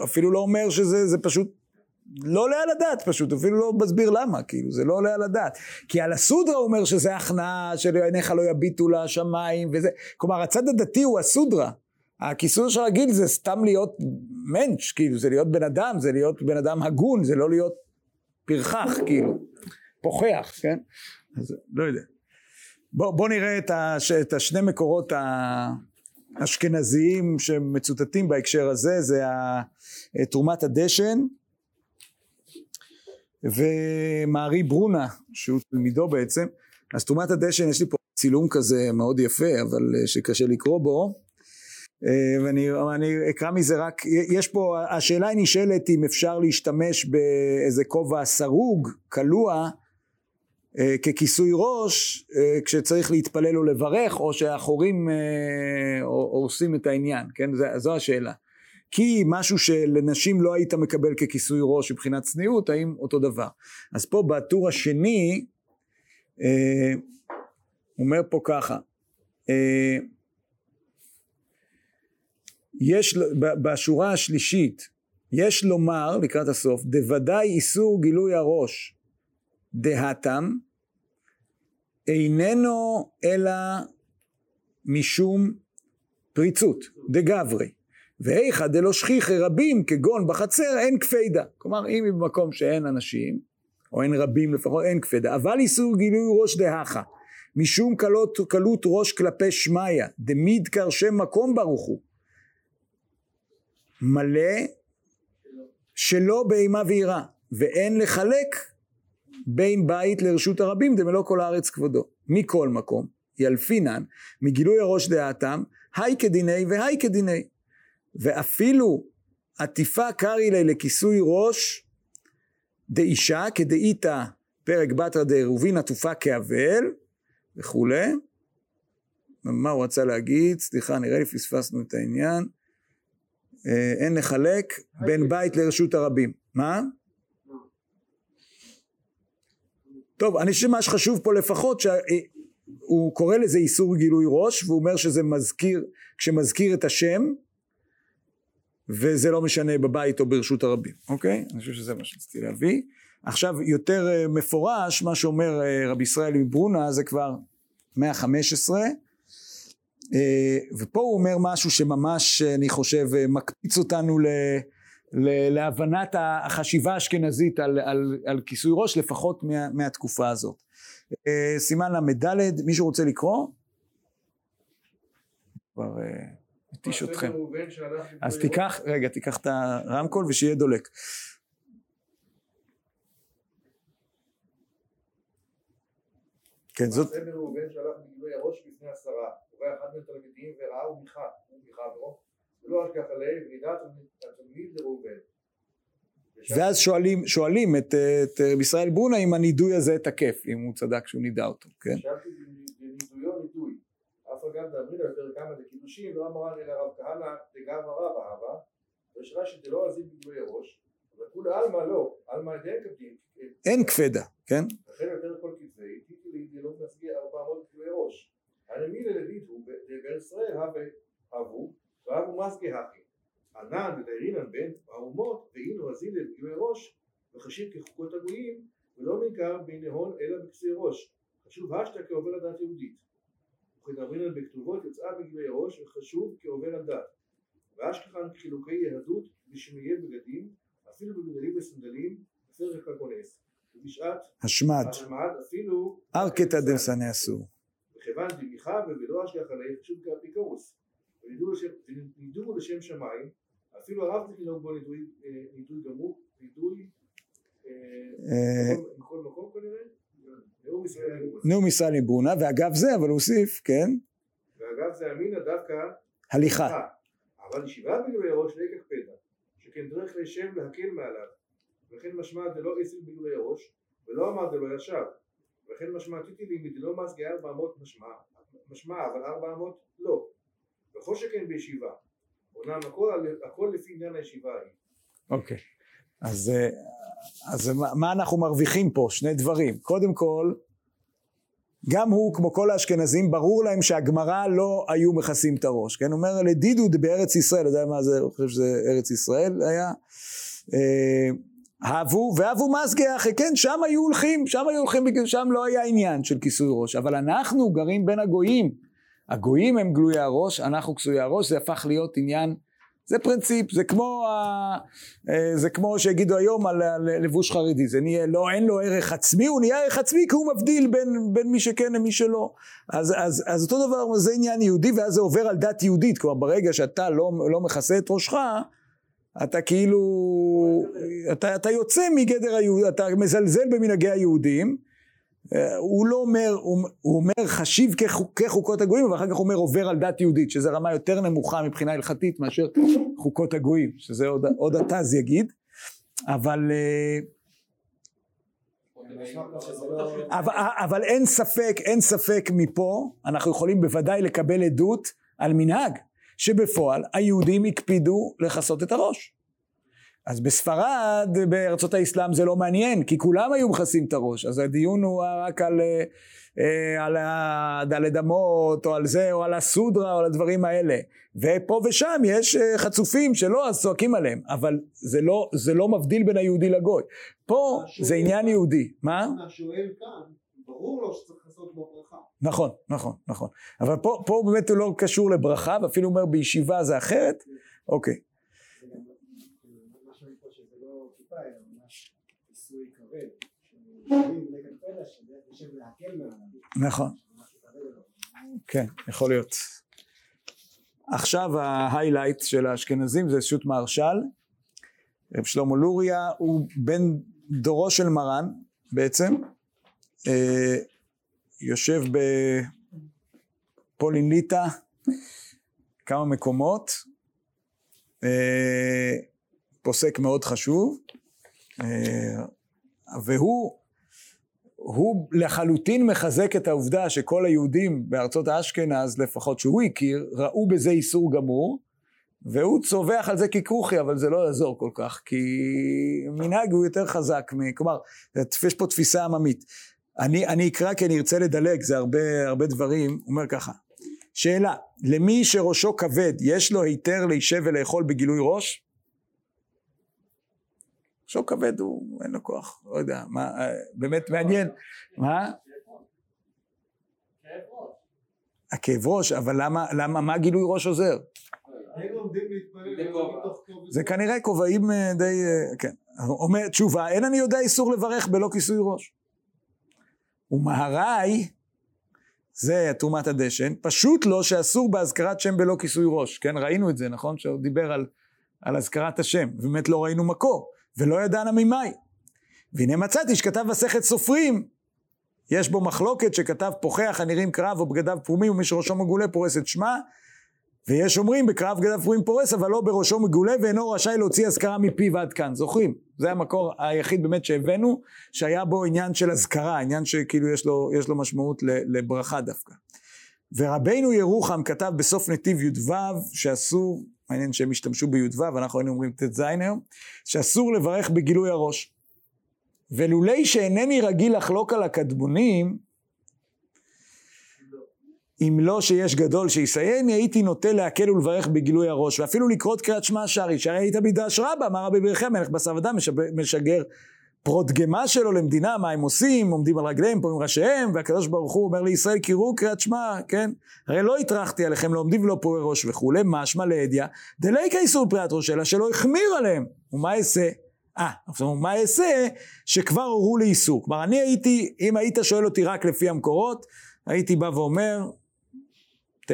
אפילו לא אומר שזה, זה פשוט לא עולה על הדעת פשוט, אפילו לא מסביר למה, כאילו, זה לא עולה על הדעת. כי על הסודרה הוא אומר שזה הכנעה, שעיניך לא יביטו לשמיים וזה, כלומר הצד הדתי הוא הסודרה. הכיסוי הרגיל זה סתם להיות מענץ', כאילו, זה להיות בן אדם, זה להיות בן אדם הגון, זה לא להיות פרחח, כאילו, פוחח, כן? אז לא יודע. בוא, בוא נראה את, הש, את השני מקורות האשכנזיים שמצוטטים בהקשר הזה, זה ה, תרומת הדשן ומערי ברונה, שהוא תלמידו בעצם. אז תרומת הדשן, יש לי פה צילום כזה מאוד יפה, אבל אה, שקשה לקרוא בו. אה, ואני אני אקרא מזה רק, יש פה, השאלה היא נשאלת אם אפשר להשתמש באיזה כובע סרוג, קלוע, אה, ככיסוי ראש, אה, כשצריך להתפלל או לברך, או שהחורים הורסים את העניין, כן? זו השאלה. כי משהו שלנשים לא היית מקבל ככיסוי ראש מבחינת צניעות, האם אותו דבר. אז פה בטור השני, אומר פה ככה, יש, בשורה השלישית, יש לומר, לקראת הסוף, דוודאי איסור גילוי הראש דהתם, איננו אלא משום פריצות, דגברי. ואיכא דלא שכיחי רבים כגון בחצר אין קפידה. כלומר, אם היא במקום שאין אנשים, או אין רבים לפחות, אין קפידה. אבל איסור גילוי ראש דהכה, משום קלות, קלות ראש כלפי שמיא, דמידקר שם מקום ברוך הוא. מלא שלא באימה ויראה, ואין לחלק בין בית לרשות הרבים דמלוא כל הארץ כבודו. מכל מקום, ילפינן, מגילוי הראש דעתם, היי כדיני והי כדיני. ואפילו עטיפה קרעי לי לכיסוי ראש דאישה כדאיתא פרק בתרא דעירובין עטופה כאבל וכולי. מה הוא רצה להגיד? סליחה, נראה לי פספסנו את העניין. אה, אין לחלק בין בית לרשות הרבים. מה? טוב, אני חושב שמה שחשוב פה לפחות שהוא קורא לזה איסור גילוי ראש והוא אומר שזה מזכיר, כשמזכיר את השם וזה לא משנה בבית או ברשות הרבים, אוקיי? אני חושב שזה מה שרציתי להביא. עכשיו יותר אה, מפורש מה שאומר אה, רבי ישראל מברונה זה כבר 115 אה, ופה הוא אומר משהו שממש אני חושב מקפיץ אותנו ל, להבנת החשיבה האשכנזית על, על, על כיסוי ראש לפחות מה, מהתקופה הזאת. אה, סימן ל"ד, מישהו רוצה לקרוא? כבר אה, התיש אתכם. אז תיקח, רגע, תיקח את הרמקול ושיהיה דולק. כן, זאת... מעשה בראובן שהלך בגילוי הראש בפני עשרה. ובא אחד מהתלמידים וראה ומיכה, ומיכה בו, ולא השגח עליהם, ונידע התלמיד לראובן. ואז שואלים, שואלים את, את ישראל ברונה אם הנידוי הזה תקף, אם הוא צדק שהוא נידע אותו, כן? שאלתי בנידויו נידוי. אף אגב דאמרינא יותר כמה לקידושין, לא אמרה לי לרב כהנא דגב הרב אהבה, ושאלה שדלא עזים בגילוי הראש, אבל כולי עלמא לא, עלמא דין כפתים. אין כבדה, כן? לכן יותר כל כתבי, דלא מסגיר ארבע מאות גילוי ראש. ללווית הוא בארץ ישראל הבו, והבו מסגי הכי. ענן ודיירינן בין האומות, ואינו הזילל גילוי ראש, וחשיב כחוקות הגויים, ולא ניכר בין נהון אלא בכסי ראש. חשוב השתא כעובר הדת יהודית. וכדברינן בכתובות יצאה בגילוי ראש, וחשוב כעובר הדת. ואשכחן חילוקי יהדות בשמיעי בגדים, אפילו בבגדים וסנדלים, בפרק הכונס. ובשעת השמד, אפילו ארקתא דמסנה אסור. וכיוון דמיכה ולא השגח עליהם פשוט כאפיקורוס. ונידורו לשם שמיים אפילו הרב צריך לנהוג בו נידוי גמור נידוי בכל מקום כנראה? נאום ישראל מבונה, ואגב זה, אבל הוא הוסיף, כן, ואגב זה אמינא דווקא הליכה. אבל ישיבה בגילוי הראש לקח פתע, שכן דרך לשם להקל מעליו, וכן משמע דלא עשל בגילוי הראש, ולא אמר דלא ישב, וכן משמע טיטילי מדלא מסגי ארבע אמות משמע, משמע אבל ארבע אמות לא, וכל שכן בישיבה, אומנם הכל, הכל לפי עניין הישיבה ההיא. אוקיי. אז, אה, אז מה, אנחנו מרוויחים פה? שני דברים. קודם כל, גם הוא, כמו כל האשכנזים, ברור להם שהגמרא לא היו מכסים את הראש, כן? אומר, לדידו בארץ ישראל, אתה יודע מה זה, הוא חושב שזה ארץ ישראל היה. ואהבו מסגי אחי, כן, שם היו הולכים, שם היו הולכים, בגלל שם לא היה עניין של כיסוי ראש, אבל אנחנו גרים בין הגויים. הגויים הם גלויי הראש, אנחנו כסויי הראש, זה הפך להיות עניין זה פרינציפ, זה כמו. אה, זה כמו שיגידו היום על לבוש חרדי, זה נהיה, לא, אין לו ערך עצמי, הוא נהיה ערך עצמי כי הוא מבדיל בין, בין מי שכן למי שלא. אז, אז, אז אותו דבר, זה עניין יהודי ואז זה עובר על דת יהודית, כלומר ברגע שאתה לא, לא מכסה את ראשך, אתה כאילו, אתה, אתה יוצא מגדר היהודי, אתה מזלזל במנהגי היהודים, אה, הוא לא אומר, הוא, הוא אומר חשיב כחוק, כחוקות הגויים, ואחר כך הוא אומר עובר על דת יהודית, שזה רמה יותר נמוכה מבחינה הלכתית מאשר חוקות הגויים, שזה עוד, עוד התז יגיד, אבל, אה, אבל, אבל אין ספק, אין ספק מפה, אנחנו יכולים בוודאי לקבל עדות על מנהג, שבפועל היהודים הקפידו לכסות את הראש. אז בספרד, בארצות האסלאם זה לא מעניין, כי כולם היו מכסים את הראש, אז הדיון הוא רק על, אה, על הדלת אמות, או על זה, או על הסודרה, או על הדברים האלה. ופה ושם יש אה, חצופים שלא, אז צועקים עליהם, אבל זה לא, זה לא מבדיל בין היהודי לגוי. פה זה עניין יהודי. מה? השואל כאן, ברור לו שצריך לעשות בו ברכה. נכון, נכון, נכון. אבל פה, פה באמת הוא לא קשור לברכה, ואפילו אומר בישיבה זה אחרת. אוקיי. נכון. כן, יכול להיות. עכשיו ההיילייט של האשכנזים זה שו"ת מהרש"ל. רב שלמה לוריה הוא בן דורו של מרן בעצם. יושב בפולין ליטא כמה מקומות. אה, פוסק מאוד חשוב. אה, והוא הוא לחלוטין מחזק את העובדה שכל היהודים בארצות האשכנז, לפחות שהוא הכיר, ראו בזה איסור גמור, והוא צווח על זה ככרוכי, אבל זה לא יעזור כל כך, כי מנהג הוא יותר חזק. כלומר, יש פה תפיסה עממית. אני, אני אקרא כי אני ארצה לדלג, זה הרבה, הרבה דברים, הוא אומר ככה, שאלה, למי שראשו כבד, יש לו היתר להישב ולאכול בגילוי ראש? ראשו כבד הוא, אין לו כוח, לא יודע, מה, אה, באמת מעניין, מה? הכאב ראש, אבל למה, למה, מה גילוי ראש עוזר? זה כנראה כובעים אה, די, אה, כן. אומר תשובה, אין אני יודע איסור לברך בלא כיסוי ראש. ומהראי, זה תרומת הדשן, פשוט לא שאסור בהזכרת שם בלא כיסוי ראש. כן, ראינו את זה, נכון? שהוא דיבר על, על הזכרת השם, באמת לא ראינו מקור, ולא ידענה ממאי. והנה מצאתי שכתב מסכת סופרים, יש בו מחלוקת שכתב פוחח הנראים קרב או בגדיו פרומים ומי שראשו מגולה פורס את שמה ויש אומרים בקרב בגדיו פרומים פורס אבל לא בראשו מגולה ואינו רשאי להוציא אזכרה מפיו עד כאן. זוכרים? זה המקור היחיד באמת שהבאנו שהיה בו עניין של אזכרה עניין שכאילו יש לו, יש לו משמעות לברכה דווקא. ורבינו ירוחם כתב בסוף נתיב י"ו שאסור מעניין שהם השתמשו בי"ו אנחנו היינו אומרים ט"ז היום שאסור לברך בגילוי הראש. ולולי שאינני רגיל לחלוק על הקדמונים, אם לא שיש גדול שיסייני, הייתי נוטה להקל ולברך בגילוי הראש, ואפילו לקרוא את קריאת שמע השערי, שהרי היית מדרש רבה, אמר רבי ברכי המלך בשר ודם, משגר פרוטגמה שלו למדינה, מה הם עושים, עומדים על רגליהם, פה עם ראשיהם, והקדוש ברוך הוא אומר לישראל, קראו קריאת שמע, כן? הרי לא הטרחתי עליכם, לא עומדים ולא פורעי ראש וכולי, משמע לידיעה, דליקה איסור פריאת ראש, אלא שלא החמיר עליהם, ומה אעשה? אה, עכשיו מה אעשה שכבר הורו לאיסור. כלומר, אני הייתי, אם היית שואל אותי רק לפי המקורות, הייתי בא ואומר,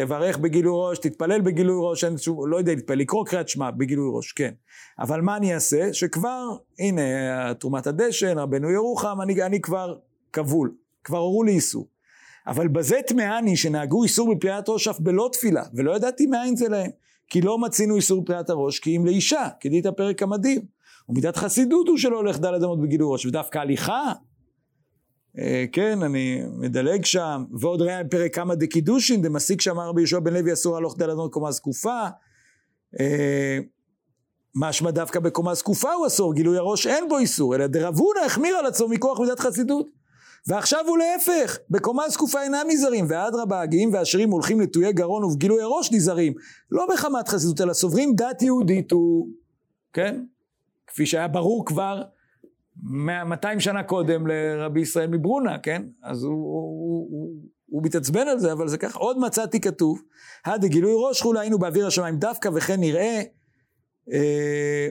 תברך בגילוי ראש, תתפלל בגילוי ראש, אין שום, לא יודע להתפלל, לקרוא קריאת שמע בגילוי ראש, כן. אבל מה אני אעשה? שכבר, הנה, תרומת הדשן, רבנו ירוחם, אני, אני כבר כבול, כבר הורו לי איסור. אבל בזה טמאני שנהגו איסור בפליאת ראש אף בלא תפילה, ולא ידעתי מאין זה להם. כי לא מצינו איסור פליאת הראש, כי אם לאישה, כדית הפרק המדהים. ומידת חסידות הוא שלא הולך דלת אמות בגילוי ראש, ודווקא הליכה, כן, אני מדלג שם, ועוד ראה פרק כמה דקידושין, דמסיק שאמר רבי יהושע בן לוי אסור הלוך דלת אמות קומה זקופה. אה, משמע דווקא בקומה זקופה הוא אסור, גילוי הראש אין בו איסור, אלא דרב הונא החמיר על עצמו מכוח מידת חסידות. ועכשיו הוא להפך, בקומה זקופה אינם נזהרים, ואדרבה הגאים והעשירים הולכים לטויי גרון ובגילוי הראש נזהרים, לא מחמת חסידות, אלא סוברים דת יהודית הוא, כן? כפי שהיה ברור כבר 200 שנה קודם לרבי ישראל מברונה, כן? אז הוא, הוא, הוא, הוא מתעצבן על זה, אבל זה ככה. עוד מצאתי כתוב, הדגילוי ראש חולה היינו באוויר השמיים דווקא וכן נראה אה,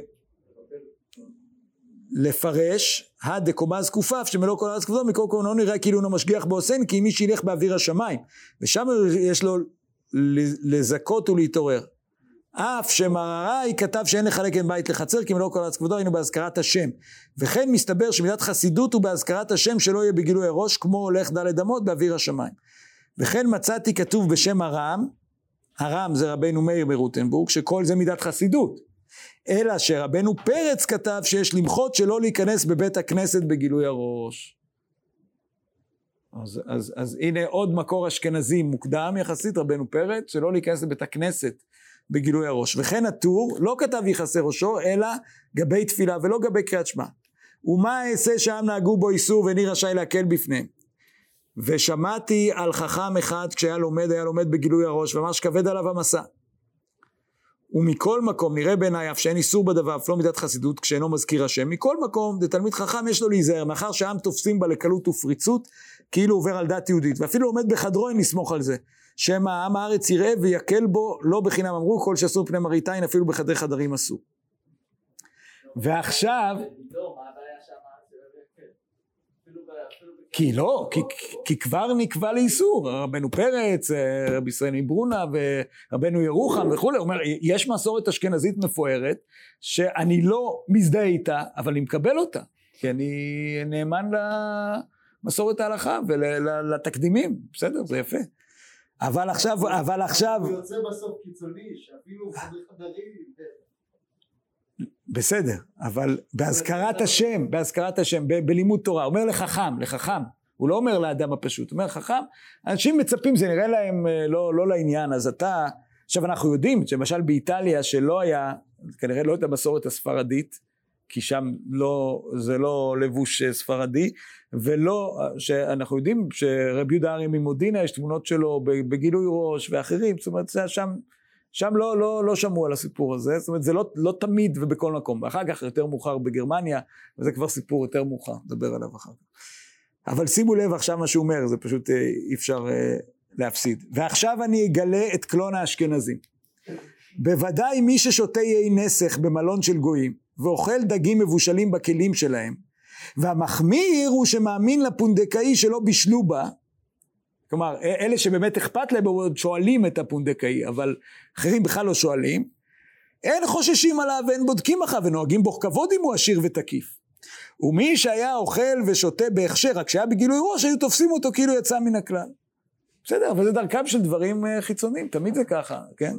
לפרש, זקופה, שמלוא כל הארץ כבודו, מכל כל לא נראה כאילו אינו משגיח בעושן, כי מי שילך באוויר השמיים. ושם יש לו לזכות ולהתעורר. אף שמררי כתב שאין לחלק אין בית לחצר, כי מלוא כל הארץ כבודו היינו בהזכרת השם. וכן מסתבר שמידת חסידות הוא בהזכרת השם שלא יהיה בגילוי הראש, כמו הולך דלת אמות באוויר השמיים. וכן מצאתי כתוב בשם הרם, הרם זה רבנו מאיר ברוטנבורג, שכל זה מידת חסידות. אלא שרבנו פרץ כתב שיש למחות שלא להיכנס בבית הכנסת בגילוי הראש. אז, אז, אז הנה עוד מקור אשכנזי מוקדם יחסית, רבנו פרץ, שלא להיכנס לבית הכנסת בגילוי הראש. וכן הטור לא כתב יכסה ראשו, אלא גבי תפילה ולא גבי קריאת שמע. ומה אעשה שם נהגו בו איסור ואיני רשאי להקל בפניהם. ושמעתי על חכם אחד כשהיה לומד, היה לומד בגילוי הראש, וממש כבד עליו המסע. ומכל מקום נראה בעיניי אף שאין איסור בדבר אף לא מידת חסידות כשאינו מזכיר השם מכל מקום לתלמיד חכם יש לו להיזהר מאחר שהעם תופסים בה לקלות ופריצות כאילו עובר על דת יהודית ואפילו עומד בחדרו אין לסמוך על זה שמא העם הארץ יראה ויקל בו לא בחינם אמרו כל שאסור פני מראית עין אפילו בחדרי חדרים אסור ועכשיו כי לא, כי, כי כבר נקבע לאיסור, רבנו פרץ, אה, רבי ישראל מברונה ורבנו ירוחם וכולי, הוא אומר, יש מסורת אשכנזית מפוארת שאני לא מזדהה איתה, אבל אני מקבל אותה, כי אני נאמן למסורת ההלכה ולתקדימים, בסדר, זה יפה. אבל עכשיו, אבל עכשיו... הוא יוצא בסוף קיצוני, שאפילו חדרים... בסדר, אבל בהזכרת השם, בהזכרת השם, ב- בלימוד תורה, אומר לחכם, לחכם, הוא לא אומר לאדם הפשוט, הוא אומר חכם, אנשים מצפים, זה נראה להם אה, לא, לא לעניין, אז אתה, עכשיו אנחנו יודעים שלמשל באיטליה שלא היה, כנראה לא הייתה מסורת הספרדית, כי שם לא, זה לא לבוש אה, ספרדי, ולא, שאנחנו יודעים שרבי יהודה אריה ממודינה יש תמונות שלו בגילוי ראש ואחרים, זאת אומרת שם שם לא, לא, לא שמעו על הסיפור הזה, זאת אומרת זה לא, לא תמיד ובכל מקום, ואחר כך יותר מאוחר בגרמניה, וזה כבר סיפור יותר מאוחר, נדבר עליו אחר כך. אבל שימו לב עכשיו מה שהוא אומר, זה פשוט אה, אי אפשר אה, להפסיד. ועכשיו אני אגלה את קלון האשכנזים. בוודאי מי ששותה יהי נסך במלון של גויים, ואוכל דגים מבושלים בכלים שלהם, והמחמיר הוא שמאמין לפונדקאי שלא בישלו בה, כלומר, אלה שבאמת אכפת להם עוד שואלים את הפונדקאי, אבל אחרים בכלל לא שואלים. אין חוששים עליו ואין בודקים אחריו ונוהגים בו כבוד אם הוא עשיר ותקיף. ומי שהיה אוכל ושותה בהכשר, רק שהיה בגילוי ראש, היו תופסים אותו כאילו יצא מן הכלל. בסדר, אבל זה דרכם של דברים אה, חיצוניים, תמיד זה ככה, כן?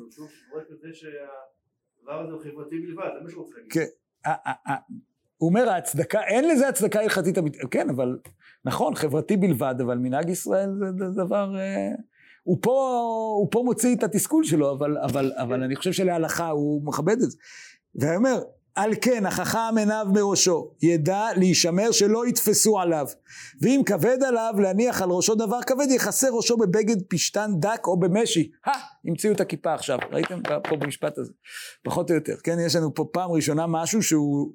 כן. הוא אומר ההצדקה, אין לזה הצדקה הלכתית אמיתית, כן, אבל נכון, חברתי בלבד, אבל מנהג ישראל זה דבר... אה, הוא פה, הוא פה מוציא את התסכול שלו, אבל, אבל, אבל אני חושב שלהלכה הוא מכבד את זה. והוא אומר, על כן החכם עיניו מראשו, ידע להישמר שלא יתפסו עליו. ואם כבד עליו להניח על ראשו דבר כבד, יכסה ראשו בבגד פשתן דק או במשי. הא, המציאו את הכיפה עכשיו, ראיתם פה במשפט הזה? פחות או יותר, כן? יש לנו פה פעם ראשונה משהו שהוא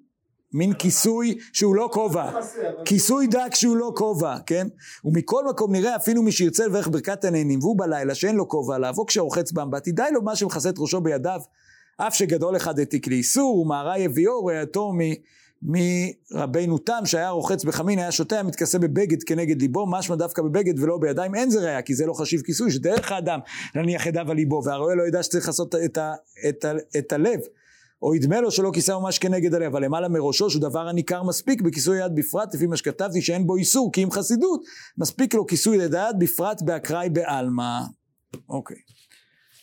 מין כיסוי שהוא לא כובע, כיסוי דק שהוא לא כובע, כן? ומכל מקום נראה אפילו מי שירצה לברך ברכת הנהנים והוא בלילה שאין לו כובע עליו או כשרוחץ באמבטי די לו מה שמכסה את ראשו בידיו אף שגדול אחד העתיק לאיסור ומערה יביאו ראייתו מרבינו תם שהיה רוחץ בחמין היה שותה היה מתכסה בבגד כנגד ליבו משמע דווקא בבגד ולא בידיים אין זה ראיה כי זה לא חשיב כיסוי שדרך האדם להניח ידיו על ליבו והרואה לא ידע שצריך לעשות את, ה, את, ה, את הלב או ידמה לו שלא כיסה ממש כנגד עליה, אבל למעלה מראשו שהוא דבר הניכר מספיק בכיסוי יד בפרט, לפי מה שכתבתי שאין בו איסור, כי עם חסידות מספיק לו כיסוי יד בפרט באקראי בעלמא. אוקיי.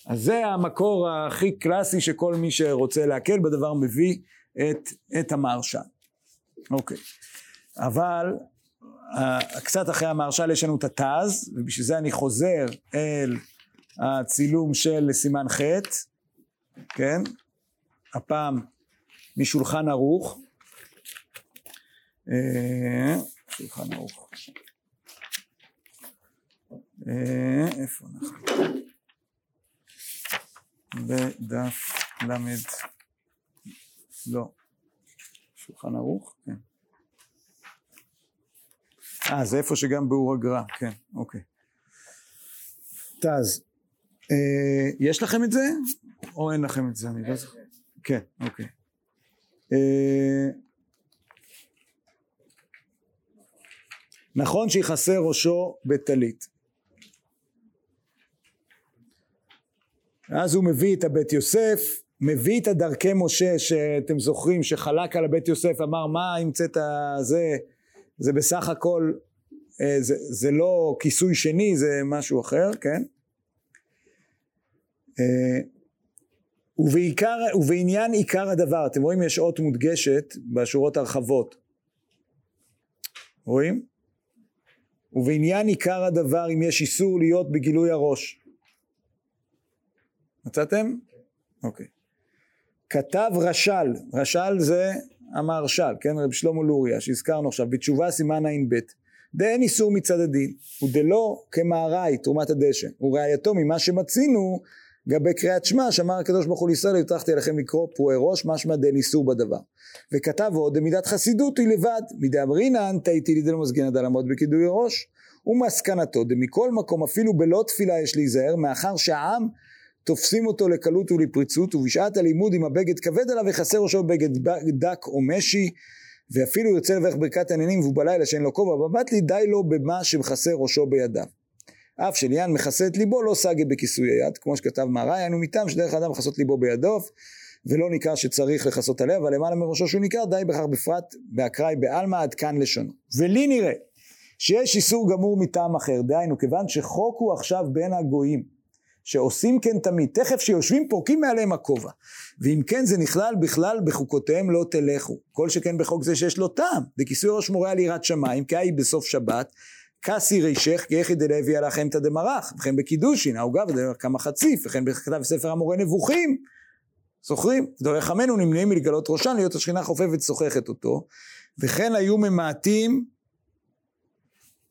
אז זה המקור הכי קלאסי שכל מי שרוצה להקל בדבר מביא את, את המהרש"ל. אוקיי. אבל uh, קצת אחרי המהרש"ל יש לנו את התז, ובשביל זה אני חוזר אל הצילום של סימן ח', כן? הפעם משולחן ערוך. אה, שולחן ערוך. אה, איפה אנחנו? בדף למד, לא, שולחן ערוך? כן. אה, זה איפה שגם באור הגר"א, כן, אוקיי. תז, אה, יש לכם את זה? או אין לכם את זה? אני לא זוכר. כן, אוקיי. אה, נכון שיכסה ראשו בטלית. אז הוא מביא את הבית יוסף, מביא את הדרכי משה שאתם זוכרים שחלק על הבית יוסף אמר מה המצאת זה זה בסך הכל אה, זה, זה לא כיסוי שני זה משהו אחר כן אה, ובעיקר, ובעניין עיקר הדבר, אתם רואים יש אות מודגשת בשורות הרחבות. רואים? ובעניין עיקר הדבר אם יש איסור להיות בגילוי הראש. מצאתם? אוקיי. כתב רש"ל, רש"ל זה המהרש"ל, כן? רב שלמה לוריה שהזכרנו עכשיו, בתשובה סימן ע"ב. דאין איסור מצד הדין, ודלא כמהראי תרומת הדשא, וראייתו ממה שמצינו לגבי קריאת שמע שאמר הקדוש ברוך הוא לישראל הבטחתי לכם לקרוא פרועי ראש משמע דין איסור בדבר וכתב עוד דמידת חסידות היא לבד מדאמרינן תהיתי לידי למסגן לא לעמוד בקידוי ראש ומסקנתו דמכל מקום אפילו בלא תפילה יש להיזהר מאחר שהעם תופסים אותו לקלות ולפריצות ובשעת הלימוד עם הבגד כבד עליו וחסר ראשו בבגד דק או משי ואפילו יוצא לברך ברכת עניינים והוא בלילה שאין לו כובע בבטלי די לו במה שמכסה ראשו בידיו. אף שלעניין מכסה את ליבו לא סגי בכיסוי היד, כמו שכתב מהר"י, היינו מטעם שדרך אדם מכסות ליבו בידו, ולא ניכר שצריך לכסות עליה, אבל למעלה מראשו שהוא ניכר, די בכך בפרט באקראי בעלמא עד כאן לשונו. ולי נראה שיש איסור גמור מטעם אחר, דהיינו, כיוון שחוק הוא עכשיו בין הגויים, שעושים כן תמיד, תכף שיושבים פורקים מעליהם הכובע. ואם כן זה נכלל בכלל בחוקותיהם לא תלכו. כל שכן בחוק זה שיש לו טעם. דכיסוי ראש מורה על יראת שמיים, כי היה בסוף שבת, כסי רישך כיחי דלוי על החמתא דמרח, וכן בקידושין, העוגה כמה חציף, וכן בכתב ספר המורה נבוכים. זוכרים? דורי חמנו נמנעים מלגלות ראשן, להיות השכינה חופפת שוחכת אותו, וכן היו ממעטים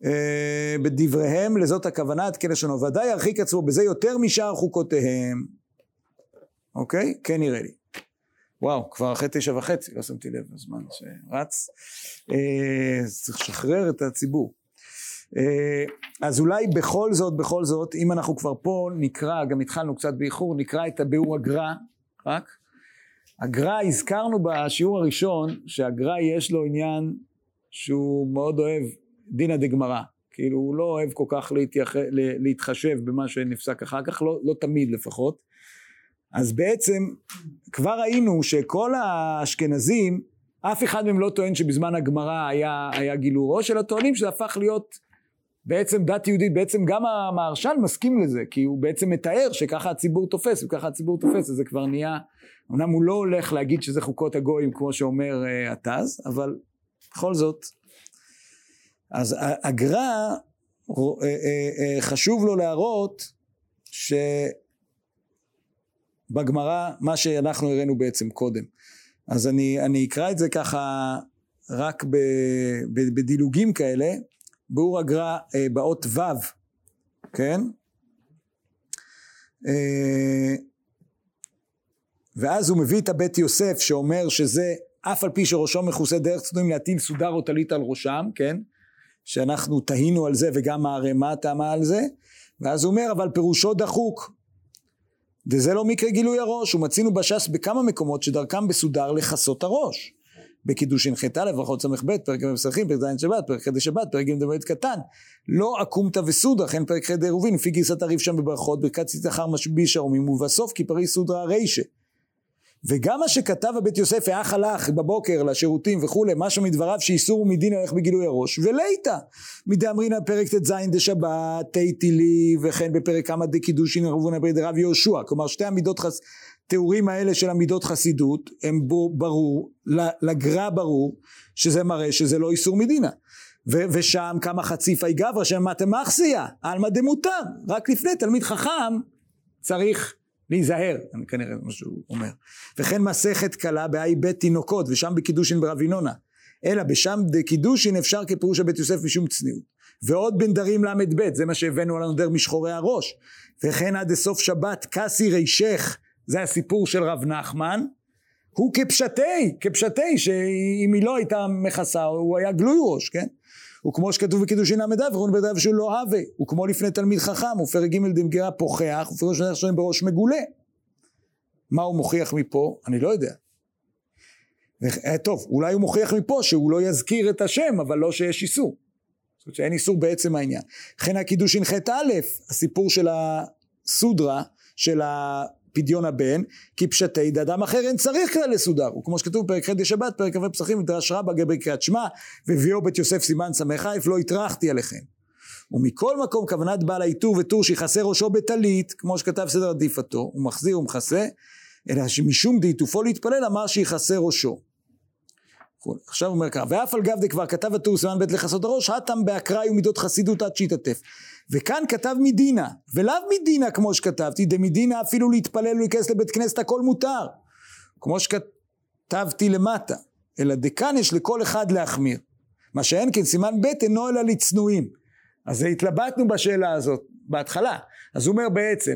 אה, בדבריהם, לזאת הכוונה עד כן לשונו, ודאי ירחיק עצמו בזה יותר משאר חוקותיהם. אוקיי? כן נראה לי. וואו, כבר אחרי תשע וחצי, לא שמתי לב הזמן שרץ. אה, צריך לשחרר את הציבור. אה, אז אולי בכל זאת, בכל זאת, אם אנחנו כבר פה נקרא, גם התחלנו קצת באיחור, נקרא את הביאור הגר"א, רק. הגר"א, הזכרנו בשיעור הראשון, שהגר"א יש לו עניין שהוא מאוד אוהב דינא דגמרא. כאילו הוא לא אוהב כל כך להתייח... להתחשב במה שנפסק אחר כך, לא, לא תמיד לפחות. אז בעצם כבר ראינו שכל האשכנזים, אף אחד מהם לא טוען שבזמן הגמרא היה, היה גילוי ראש, אלא טוענים שזה הפך להיות בעצם דת יהודית, בעצם גם המהרש"ל מסכים לזה, כי הוא בעצם מתאר שככה הציבור תופס, וככה הציבור תופס, אז זה כבר נהיה, אמנם הוא לא הולך להגיד שזה חוקות הגויים כמו שאומר uh, התז, אבל בכל זאת. אז הגר"א, uh, uh, uh, חשוב לו להראות שבגמרא, מה שאנחנו הראינו בעצם קודם. אז אני, אני אקרא את זה ככה רק בדילוגים כאלה, באור הגר"א אה, באות ו', כן? אה, ואז הוא מביא את הבית יוסף שאומר שזה אף על פי שראשו מכוסה דרך צדודים להטיל סודר או טלית על ראשם, כן? שאנחנו תהינו על זה וגם הערימה טעמה על זה, ואז הוא אומר אבל פירושו דחוק. וזה לא מקרה גילוי הראש, ומצינו בש"ס בכמה מקומות שדרכם בסודר לכסות הראש. בקידושין ח' ברכות ס"ב, פרק ג' מסרחים, פרק ז' שבת, פרק ח' שבת, פרק ג' דמועד קטן. לא עקומתא וסודרא, לכן פרק ח' עירובין, לפי גרסת הריב שם בברכות, ברכת צית אחר משביש ערומים, ובסוף כי פרי סודרא רישה. וגם מה שכתב הבית יוסף, האח הלך בבוקר לשירותים וכולי, משהו מדבריו שאיסור ומדין הולך בגילוי הראש, וליתא, מדאמרינא פרק ט"ז דשבת, תיתילי, וכן בפרק כמה דקידושין רבונה ברי דרב יהושע, כלומר שתי המידות חס... תיאורים האלה של המידות חסידות, הם בו, ברור, לגרע ברור, שזה מראה שזה לא איסור מדינה. ו- ושם כמה חציפי גברא שם מתמחסיה, עלמא דמותר, רק לפני תלמיד חכם צריך להיזהר, אני כנראה מה שהוא אומר. וכן מסכת קלה באי בית תינוקות, ושם בקידושין ברב ינונה. אלא בשם דקידושין אפשר כפירוש הבית יוסף משום צניעות. ועוד בנדרים ל"ב, זה מה שהבאנו על הנודר משחורי הראש. וכן עד לסוף שבת כסי רישך, זה הסיפור של רב נחמן. הוא כפשטי, כפשטי, שאם היא לא הייתה מכסה, הוא היה גלוי ראש, כן? וכמו שכתוב בקידושין ל"א, ורואים בדף שהוא לא הווה, וכמו לפני תלמיד חכם, ופרק ג' דמגירה פוחח, ופירוש נלך שלהם בראש מגולה. מה הוא מוכיח מפה? אני לא יודע. אה, טוב, אולי הוא מוכיח מפה שהוא לא יזכיר את השם, אבל לא שיש איסור. זאת אומרת שאין איסור בעצם העניין. לכן הקידושין ח'-א', הסיפור של הסודרה, של פדיון הבן, כי פשטי דאדם אחר אין צריך כלל לסודר, וכמו שכתוב בפרק ח' שבת, פרק כ"ו פסחים, מדרש רבה גבי קריאת שמע, והביאו בית יוסף סימן ס"א, לא הטרחתי עליכם. ומכל מקום כוונת בעל העיטור וטור שיכסה ראשו בטלית, כמו שכתב סדר עדיפתו, הוא מחזיר ומכסה, אלא שמשום דעיטופו להתפלל אמר שיכסה ראשו. עכשיו אומר ככה, ואף על גב דכבר כתב הטור סימן ב' לכסות הראש, הטם באקראי ומידות חסידות עד שיתעטף. וכאן כתב מדינה, ולאו מדינה כמו שכתבתי, דמדינה אפילו להתפלל ולהיכנס לבית כנסת הכל מותר, כמו שכתבתי למטה, אלא דכאן יש לכל אחד להחמיר. מה שאין כן סימן ב' אינו אלא לצנועים. אז התלבטנו בשאלה הזאת בהתחלה. אז הוא אומר בעצם,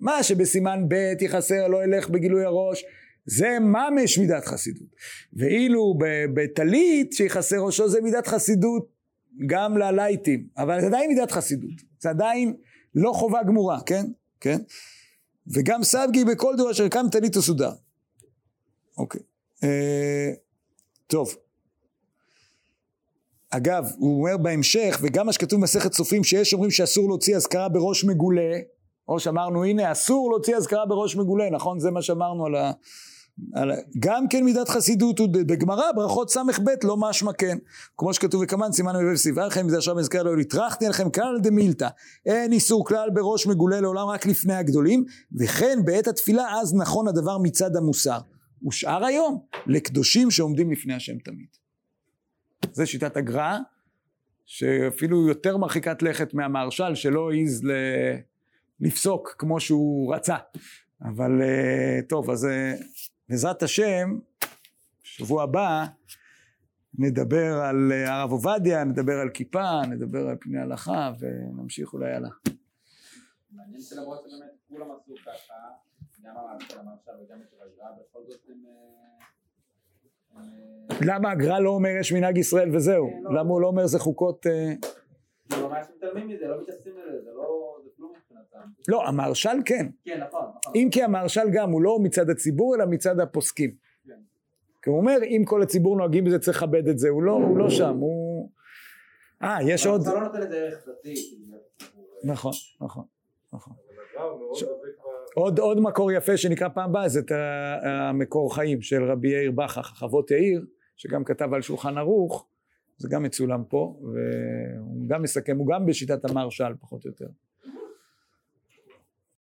מה שבסימן ב' יכסה לא ילך בגילוי הראש, זה ממש מידת חסידות. ואילו בטלית שיכסה ראשו זה מידת חסידות גם ללייטים, אבל זה עדיין מידת חסידות, זה עדיין לא חובה גמורה, כן? כן? וגם סבגי בכל דור אשר קם טלית וסודר. אוקיי. אה, טוב. אגב, הוא אומר בהמשך, וגם מה שכתוב במסכת סופרים, שיש אומרים שאסור להוציא אזכרה בראש מגולה, או שאמרנו הנה אסור להוציא אזכרה בראש מגולה, נכון? זה מה שאמרנו על ה... גם כן מידת חסידות בגמרא ברכות ס"ב לא משמע כן. כמו שכתוב וכמובן סימן מבב סיבה לכם מזה עכשיו מזכר לו התרחתי עליכם כלל דמילתא. אין איסור כלל בראש מגולה לעולם רק לפני הגדולים. וכן בעת התפילה אז נכון הדבר מצד המוסר. ושאר היום לקדושים שעומדים לפני השם תמיד. זה שיטת הגר"א שאפילו יותר מרחיקת לכת מהמהרש"ל שלא העז ל... לפסוק כמו שהוא רצה. אבל אה, טוב אז אה, בעזרת השם, שבוע הבא נדבר על אה, הרב עובדיה, נדבר על כיפה, נדבר על פני הלכה ונמשיך אולי הלאה. מעניין שלמרות שבאמת כולם עשו ככה, גם המרשל וגם את הגר"א, בכל זאת הם... אה, אה, למה הגר"א לא אומר יש מנהג ישראל וזהו? כן, לא. למה הוא לא אומר זה חוקות... לא, ממש מתעלמים מזה, לא מתייחסים לזה, זה לא... לא, המהרש"ל כן. כן, נכון, נכון. אם כי המהרש"ל גם, הוא לא מצד הציבור, אלא מצד הפוסקים. כן. כי הוא אומר, אם כל הציבור נוהגים בזה, צריך לכבד את זה. הוא לא, הוא לא שם, הוא... אה, יש עוד... אתה לא נותן לזה ערך דתי. נכון, נכון, נכון. עוד, עוד מקור יפה שנקרא פעם הבאה זה את המקור חיים של רבי יאיר בכך, חוות יאיר, שגם כתב על שולחן ערוך, זה גם מצולם פה, והוא גם מסכם, הוא גם בשיטת המהרש"ל פחות או יותר.